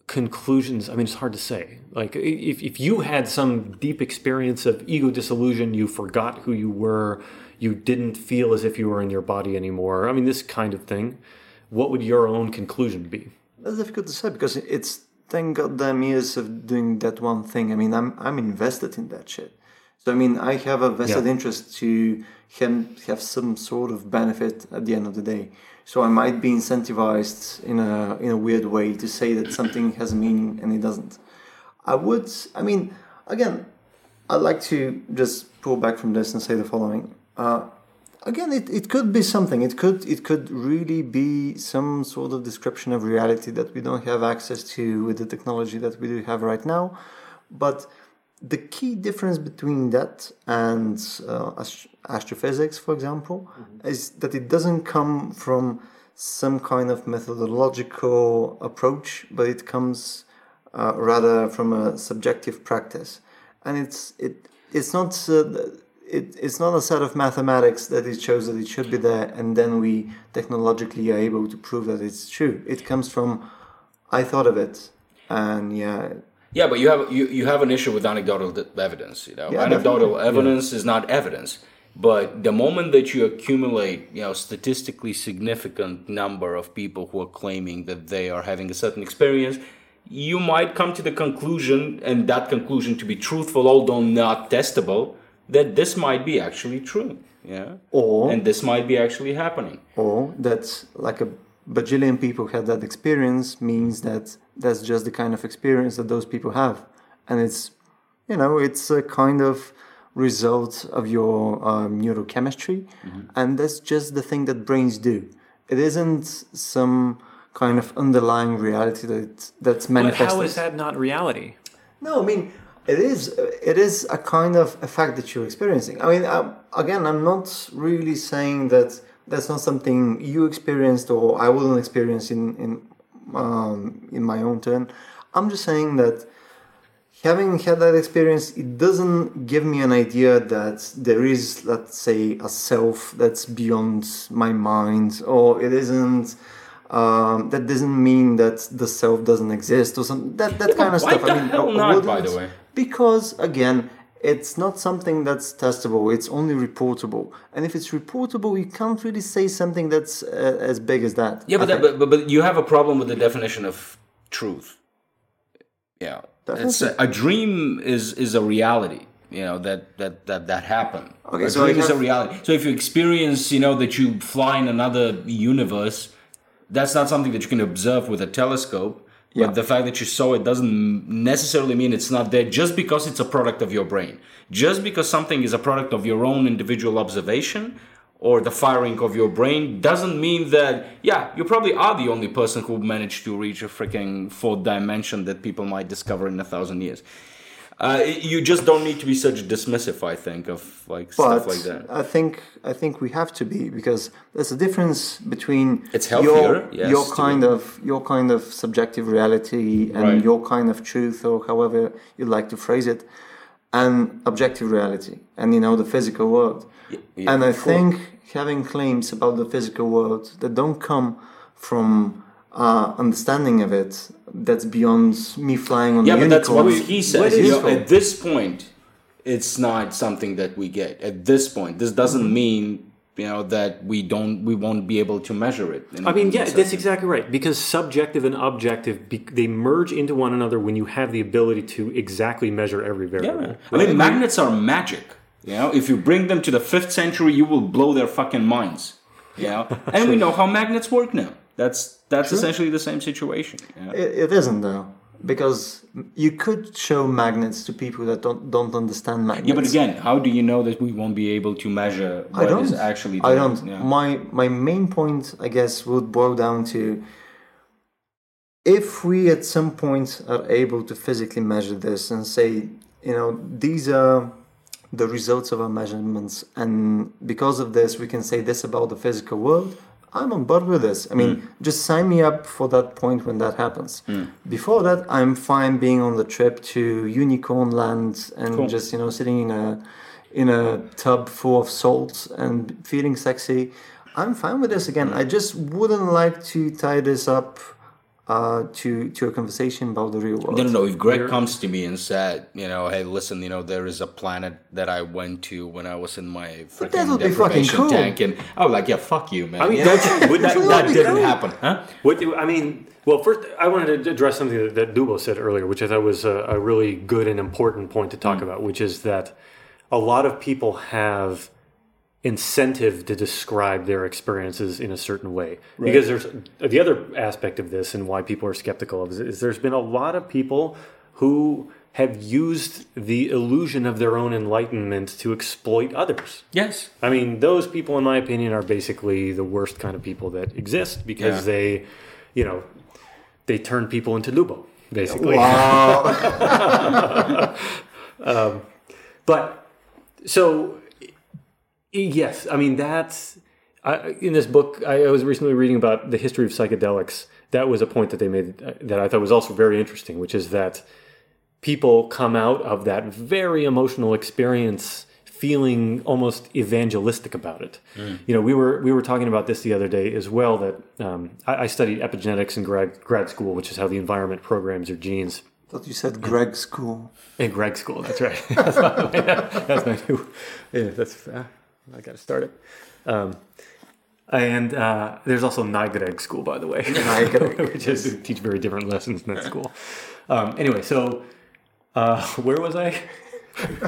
conclusions? I mean, it's hard to say. Like if if you had some deep experience of ego dissolution, you forgot who you were, you didn't feel as if you were in your body anymore. I mean, this kind of thing. What would your own conclusion be? That's difficult to say because it's ten goddamn years of doing that one thing. I mean, I'm I'm invested in that shit. So I mean, I have a vested Yeah. interest to have, have some sort of benefit at the end of the day. So I might be incentivized in a in a weird way to say that something has meaning and it doesn't. I would. I mean, again, I'd like to just pull back from this and say the following. Uh, again, it, it could be something. It could it could really be some sort of description of reality that we don't have access to with the technology that we do have right now. But the key difference between that and uh, ast- astrophysics, for example, is that it doesn't come from some kind of methodological approach, but it comes uh, rather from a subjective practice, and it's it it's not uh, it, it's not a set of mathematics that it shows that it should be there, and then we technologically are able to prove that it's true. It comes from I thought of it, and yeah, Yeah, but you have you, you have an issue with anecdotal evidence. You know, Yeah, anecdotal definitely. evidence is not evidence. But the moment that you accumulate, you know, statistically significant number of people who are claiming that they are having a certain experience, you might come to the conclusion, and that conclusion to be truthful, although not testable, that this might be actually true. Yeah, or and this might be actually happening. or that like a bajillion people had that experience means that that's just the kind of experience that those people have and it's you know it's a kind of result of your um, neurochemistry and that's just the thing that brains do it isn't some kind of underlying reality that that's But how is that not reality? no, I mean it is. It is a kind of effect that you're experiencing. I mean, um, again, I'm not really saying that that's not something you experienced or I wouldn't experience in in um, in my own turn. I'm just saying that having had that experience, it doesn't give me an idea that there is, let's say, a self that's beyond my mind, or it isn't. Um, that doesn't mean that the self doesn't exist or something. That that kind of why stuff. the I mean, hell not, by the way? Because again, it's not something that's testable. It's only reportable. And if it's reportable, you can't really say something that's uh, as big as that. Yeah, but, that, but, but but you have a problem with the definition of truth. Yeah, it's a, a dream is is a reality. You know that that that that happened. Okay, a so dream is a reality. So if you experience, you know, that you fly in another universe, that's not something that you can observe with a telescope. Yeah. But the fact that you saw it doesn't necessarily mean it's not there just because it's a product of your brain. Just because something is a product of your own individual observation or the firing of your brain doesn't mean that, yeah, you probably are the only person who managed to reach a freaking fourth dimension that people might discover in a thousand years. Uh, you just don't need to be such dismissive, I think, of like but stuff like that. I think I think we have to be because there's a difference between It's your, yes, your kind be- of your kind of subjective reality and Right. your kind of truth or however you like to phrase it, and objective reality and you know the physical world. yeah, and I sure. think having claims about the physical world that don't come from uh, understanding of it that's beyond me flying on Yeah, the but that's what he says. What You know, at this point, it's not something that we get. At this point, this doesn't Mm-hmm. mean you know that we don't, we won't be able to measure it. in- I mean, yeah, that's exactly right. Because subjective and objective, be, they merge into one another when you have the ability to exactly measure every variable. Yeah. I mean, magnets are magic. You know, if you bring them to the fifth century, you will blow their fucking minds. You know, and we know how magnets work now. That's that's essentially the same situation. know? It, it isn't though, because you could show magnets to people that don't don't understand magnets. Yeah, but again, how do you know that we won't be able to measure I what don't. is actually? I don't. Yeah. My my main point, I guess, would boil down to if we at some point are able to physically measure this and say, you know, these are the results of our measurements, and because of this, we can say this about the physical world. I'm on board with this. I mean, Hmm. just sign me up for that point when that happens. Before that, I'm fine being on the trip to Unicorn Land and Cool. just you know sitting in a in a tub full of salt and feeling sexy. I'm fine with this again. I just wouldn't like to tie this up uh, to to a conversation about the real world. No, no, no. If Greg comes to me and said, you know, hey, listen, you know, there is a planet that I went to when I was in my that freaking would be fucking deprivation cool. tank, and I was like, yeah, fuck you, man. I mean, You don't <laughs> would that, that didn't cool? happen, huh? What do I mean? Well, first, I wanted to address something that, that Dubo said earlier, which I thought was a, a really good and important point to talk about, which is that a lot of people have incentive to describe their experiences in a certain way. Because there's the other aspect of this and why people are skeptical of it is there's been a lot of people who have used the illusion of their own enlightenment to exploit others. Yes. I mean, those people, in my opinion, are basically the worst kind of people that exist because Yeah. they, you know, they turn people into Lubo, basically. Wow. <laughs> Um, but so, yes, I mean that's I, in this book. I, I was recently reading about the history of psychedelics. That was a point that they made uh, that I thought was also very interesting, which is that people come out of that very emotional experience feeling almost evangelistic about it. You know, we were we were talking about this the other day as well. That um, I, I studied epigenetics in grad grad school, which is how the environment programs your genes. thought you said Greg School. In grad school, that's right. <laughs> that's, my, that's my new. Yeah, that's. Uh, I got to start it. Um, and uh, there's also NIGREG school, by the way, <laughs> <laughs> which is teach very different lessons in that school. Um, anyway, so uh, where was I? <laughs>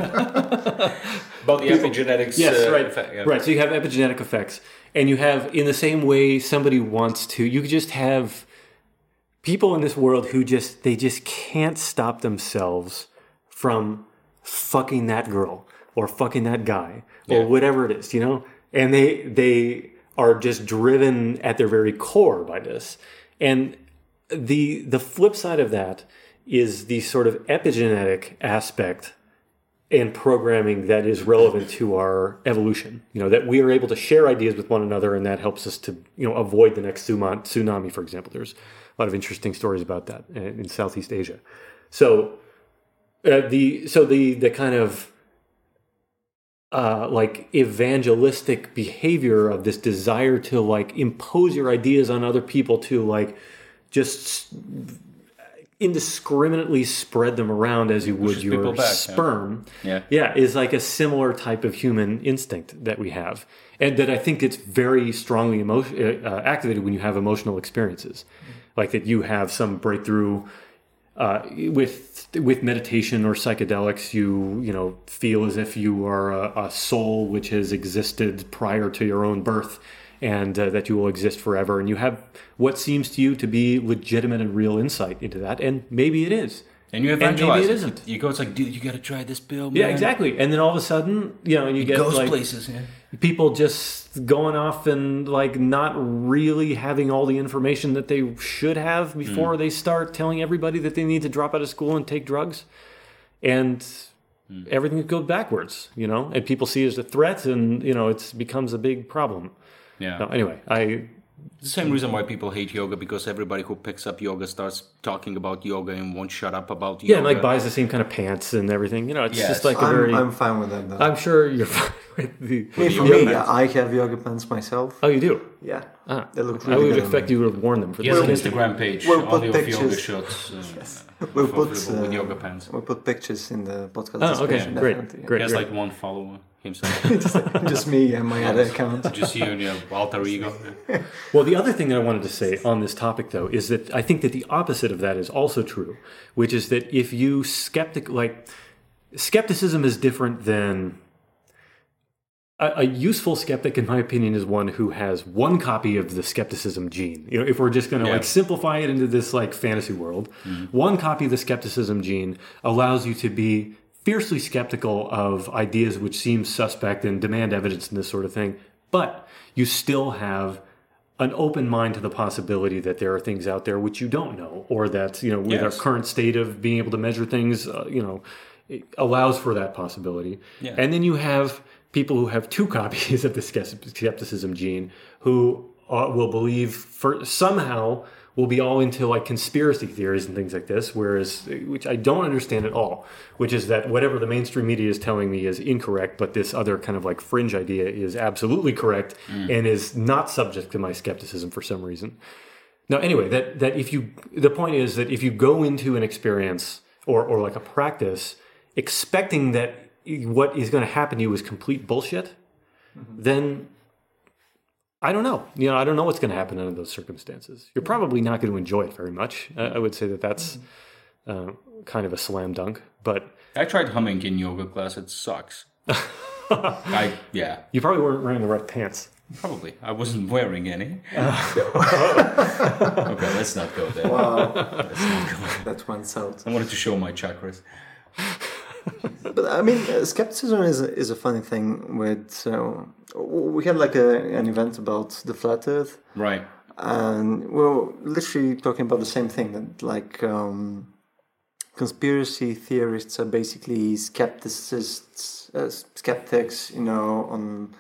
About the epigenetics. Yes, uh, right, effect, yeah. right. So you have epigenetic effects, and you have in the same way somebody wants to. You could just have people in this world who just they just can't stop themselves from fucking that girl or fucking that guy or Yeah. whatever it is, you know, and they they are just driven at their very core by this, and the the flip side of that is the sort of epigenetic aspect and programming that is relevant to our evolution. You know that we are able to share ideas with one another, and that helps us to you know avoid the next tsunami. For example, there's a lot of interesting stories about that in in Southeast Asia. So uh, the so the the kind of uh, like evangelistic behavior of this desire to like impose your ideas on other people to like just indiscriminately spread them around as you would your back, sperm. Yeah. Yeah, is like a similar type of human instinct that we have. And that I think it's very strongly emotion, uh, activated when you have emotional experiences. Like that you have some breakthrough uh, with with meditation or psychedelics, you you know feel as if you are a, a soul which has existed prior to your own birth, and uh, that you will exist forever. And you have what seems to you to be legitimate and real insight into that, and maybe it is. And you maybe evangelize. it it. isn't. You go, it's like, dude, you got to try this pill, man. Yeah, exactly. And then all of a sudden, you know, you get Goes like places, yeah. people just going off and like not really having all the information that they should have before hmm. they start telling everybody that they need to drop out of school and take drugs. And hmm. everything goes backwards you know? And people see it as a threat and you know it becomes a big problem. Yeah. so anyway i the same reason why people hate yoga because everybody who picks up yoga starts talking about yoga and won't shut up about yoga. yeah and like buys the same kind of pants and everything you know it's Yes. just like a I'm, very I'm fine with that though. I'm sure you're <laughs> fine with the I mean, for yoga me, pants. I have yoga pants myself. oh you do Yeah, ah. they look i would good expect you would have worn them for He has an Instagram page, We'll all put of yoga pictures. shots. <laughs> Uh, <laughs> We'll put, people with uh, yoga pants. We'll put pictures in the podcast. Oh, okay, description, great, yeah. great. He has like one follower himself. <laughs> Just me and my other account. Just you and your alter ego. <laughs> Well, the other thing that I wanted to say on this topic, though, is that I think that the opposite of that is also true, which is that if you skeptic, like, skepticism is different than a, a useful skeptic, in my opinion, is one who has one copy of the skepticism gene. You know, if we're just going to Yeah. like simplify it into this like fantasy world, mm-hmm. one copy of the skepticism gene allows you to be fiercely skeptical of ideas which seem suspect and demand evidence and this sort of thing, but you still have an open mind to the possibility that there are things out there which you don't know, or that you know, with our current state of being able to measure things, uh, you know, allows for that possibility. Yeah. And then you have people who have two <laughs> copies of the skepticism gene who uh, will believe for somehow will be all into like conspiracy theories and things like this whereas which i don't understand at all which is that whatever the mainstream media is telling me is incorrect but this other kind of like fringe idea is absolutely correct mm. and is not subject to my skepticism for some reason. Now, anyway, that that if you the point is that if you go into an experience or or like a practice expecting that what is going to happen to you is complete bullshit, mm-hmm. then I don't know. You know, I don't know what's going to happen under those circumstances. You're probably not going to enjoy it very much. Uh, I would say that that's uh, kind of a slam dunk. But I tried humming in yoga class. It sucks. <laughs> I yeah, you probably weren't wearing the right pants. probably. I wasn't wearing any. <laughs> <laughs> okay, let's not go there. Wow, that went south. I wanted to show my chakras. But I mean, uh, skepticism is a, is a funny thing. With so we had like a, an event about the flat Earth, Right. and we we're literally talking about the same thing. That like um, conspiracy theorists are basically skepticists, uh, skeptics. You know, on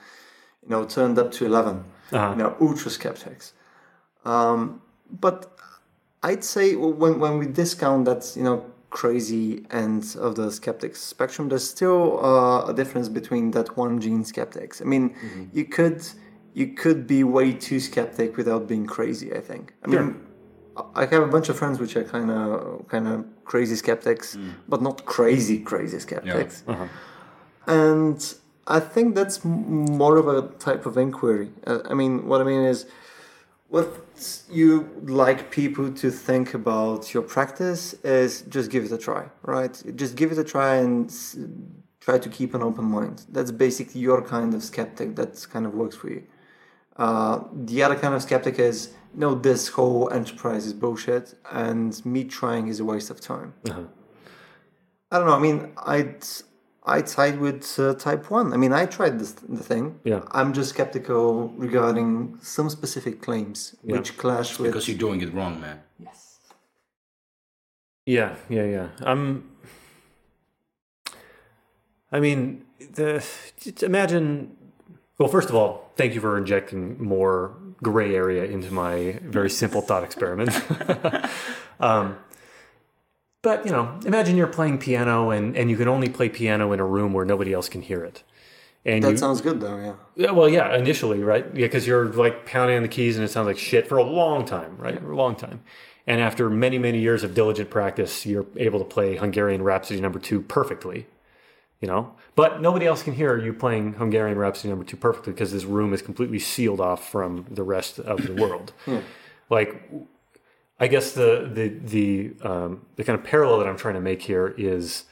you know turned up to 11 Uh-huh. You know, ultra skeptics. Um, but I'd say when when we discount that you know crazy end of the skeptics spectrum, there's still uh, a difference between that one gene skeptics. I mean, you could you could be way too skeptic without being crazy. I think. I mean, I have a bunch of friends which are kind of kind of crazy skeptics, but not crazy crazy skeptics. And I think that's more of a type of inquiry. Uh, I mean, what I mean is, what you like people to think about your practice is just give it a try, right? Just give it a try and try to keep an open mind. That's basically your kind of skeptic that kind of works for you. Uh, the other kind of skeptic is, no, this whole enterprise is bullshit, and me trying is a waste of time. I don't know. I mean, I'd I'd side with uh, type one. I mean, I tried this the thing. Yeah. I'm just skeptical regarding some specific claims which clash with. Because you're doing it wrong, man. yes. Yeah, yeah, yeah. I'm. I mean, the just imagine. Well, first of all, thank you for injecting more gray area into my very simple thought experiment. <laughs> um, but you know, imagine you're playing piano and and you can only play piano in a room where nobody else can hear it. And That you, sounds good, though. Yeah. yeah, well, yeah, initially, right? Yeah, because you're like pounding on the keys and it sounds like shit for a long time, right? For a long time. and after many many years of diligent practice, you're able to play Hungarian Rhapsody Number Two perfectly. You know, but nobody else can hear you playing Hungarian Rhapsody Number Two perfectly because this room is completely sealed off from the rest of the world. Like, I guess the the the um, the kind of parallel that I'm trying to make here is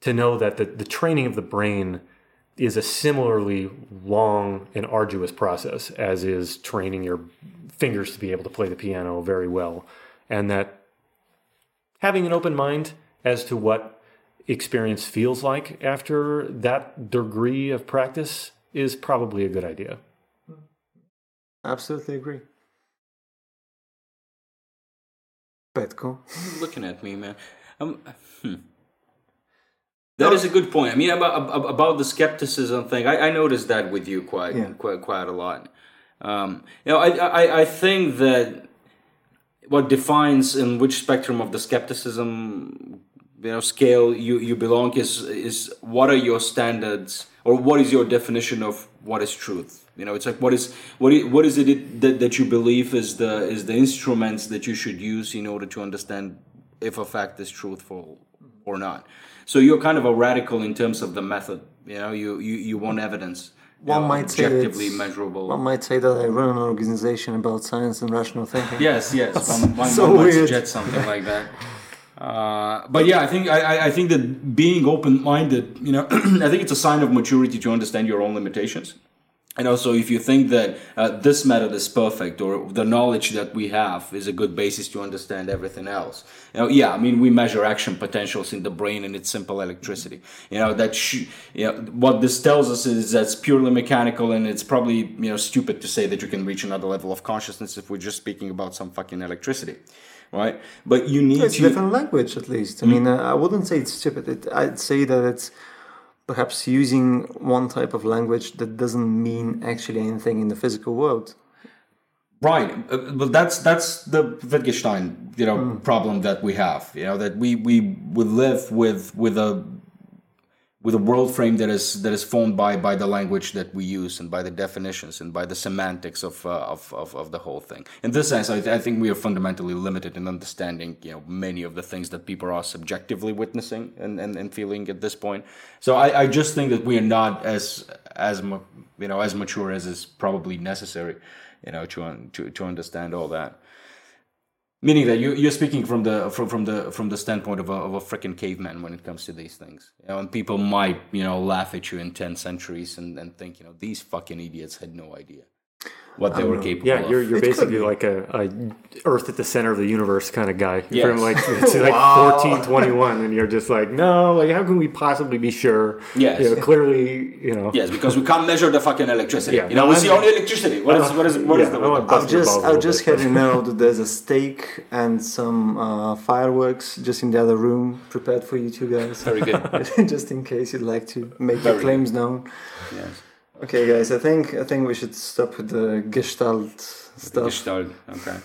to know that the, the training of the brain is a similarly long and arduous process as is training your fingers to be able to play the piano very well and that having an open mind as to what experience feels like after that degree of practice is probably a good idea Absolutely agree. Petko. looking at me, man. Um, hmm. That is a good point. I mean, about about, about the skepticism thing, I, I noticed that with you quite Yeah. quite quite a lot. Um, you know, I, I I think that what defines in which spectrum of the skepticism you know scale you you belong is is what are your standards or what is your definition of what is truth you know it's like what is what is, what is it that, that you believe is the is the instruments that you should use in order to understand if a fact is truthful or not so you're kind of a radical in terms of the method you know you you, you want evidence One know, might say objectively it's- measurable One might say that I run an organization about science and rational thinking. Yes, yes. <laughs> One, one, so one might suggest something like that. Uh, but yeah, I think I, I- think that being open-minded, you know, <clears throat> I think it's a sign of maturity to understand your own limitations. And also, if you think that uh, this method is perfect, or the knowledge that we have is a good basis to understand everything else, you know, yeah, I mean, we measure action potentials in the brain and it's simple electricity. You know, that sh- you know, what this tells us is that's purely mechanical, and it's probably you know stupid to say that you can reach another level of consciousness if we're just speaking about some fucking electricity, right? But you need It's to. a different language, at least. I mean, uh, I wouldn't say it's stupid. It, I'd say that it's perhaps using one type of language that doesn't mean actually anything in the physical world. Right. Uh, Well, that's that's the Wittgenstein, you know, problem that we have. You know that we we we live with with a with a world frame that is that is formed by by the language that we use and by the definitions and by the semantics of uh, of, of of the whole thing. In this sense, I, I think we are fundamentally limited in understanding you know many of the things that people are subjectively witnessing and, and, and feeling at this point. So I, I just think that we are not as as you know as mature as is probably necessary, you know, to to to understand all that. Meaning that you, you're speaking from the from, from the from the standpoint of a of a freaking caveman when it comes to these things. You know, and people might you know laugh at you in ten centuries and, and think you know these fucking idiots had no idea what they were capable Yeah, of. you're, you're It basically like a, a Earth at the center of the universe kind of guy. Yes. From like <laughs> it's like Wow. 1421, and you're just like, no, like how can we possibly be sure? Yes. You know, clearly, you know. yes, because we can't measure the fucking electricity. Yeah, you know, no, we I'm- see only electricity. What is what is what is Yeah, the I want I'll just balls a I'll little just bit. have you know that there's a steak and some uh, fireworks just in the other room prepared for you two guys. very good? <laughs> just in case you'd like to make Very your claims known. yes. Okay, guys, I think I think we should stop with the Gestalt stuff. Gestalt. Okay.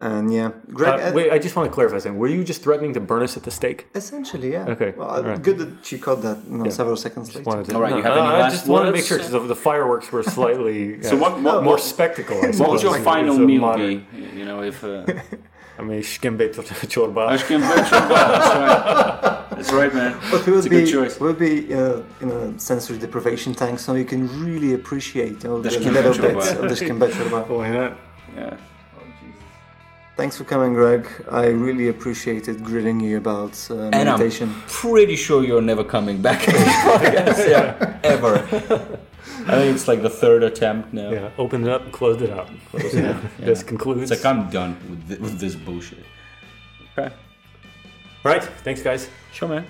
And yeah, Greg. Uh, uh, wait, I just want to clarify something. Were you just threatening to burn us at the stake? Essentially, yeah. Okay, Well, alright. good that you caught that you know, Yeah. several seconds later. Wanted to, All right, you have no, any I last just wanted to make sure because the, the fireworks were slightly <laughs> So uh, what what, more what, spectacle. <laughs> What was your final it's meal be? You know, if. Uh, I <laughs> mean, shkembe chorba. Ashken Bertrand, That's right. That's right, man. But we'll It's a be good choice. we'll be in a, in a sensory deprivation tank, so you can really appreciate you know, the, The little shkembe chorba. bits of the shkembe chorba. <laughs> Why not? Yeah. Thanks for coming, Greg. I really appreciated grilling you about uh, And I'm pretty sure you're never coming back to this <laughs> podcast. Yeah, ever. I think it's like the third attempt now. Yeah, opened it up and closed it up. Closed it up. <laughs> This concludes. It's like I'm done with, thi- with this bullshit. Okay. Right. Thanks, guys. Sure, man.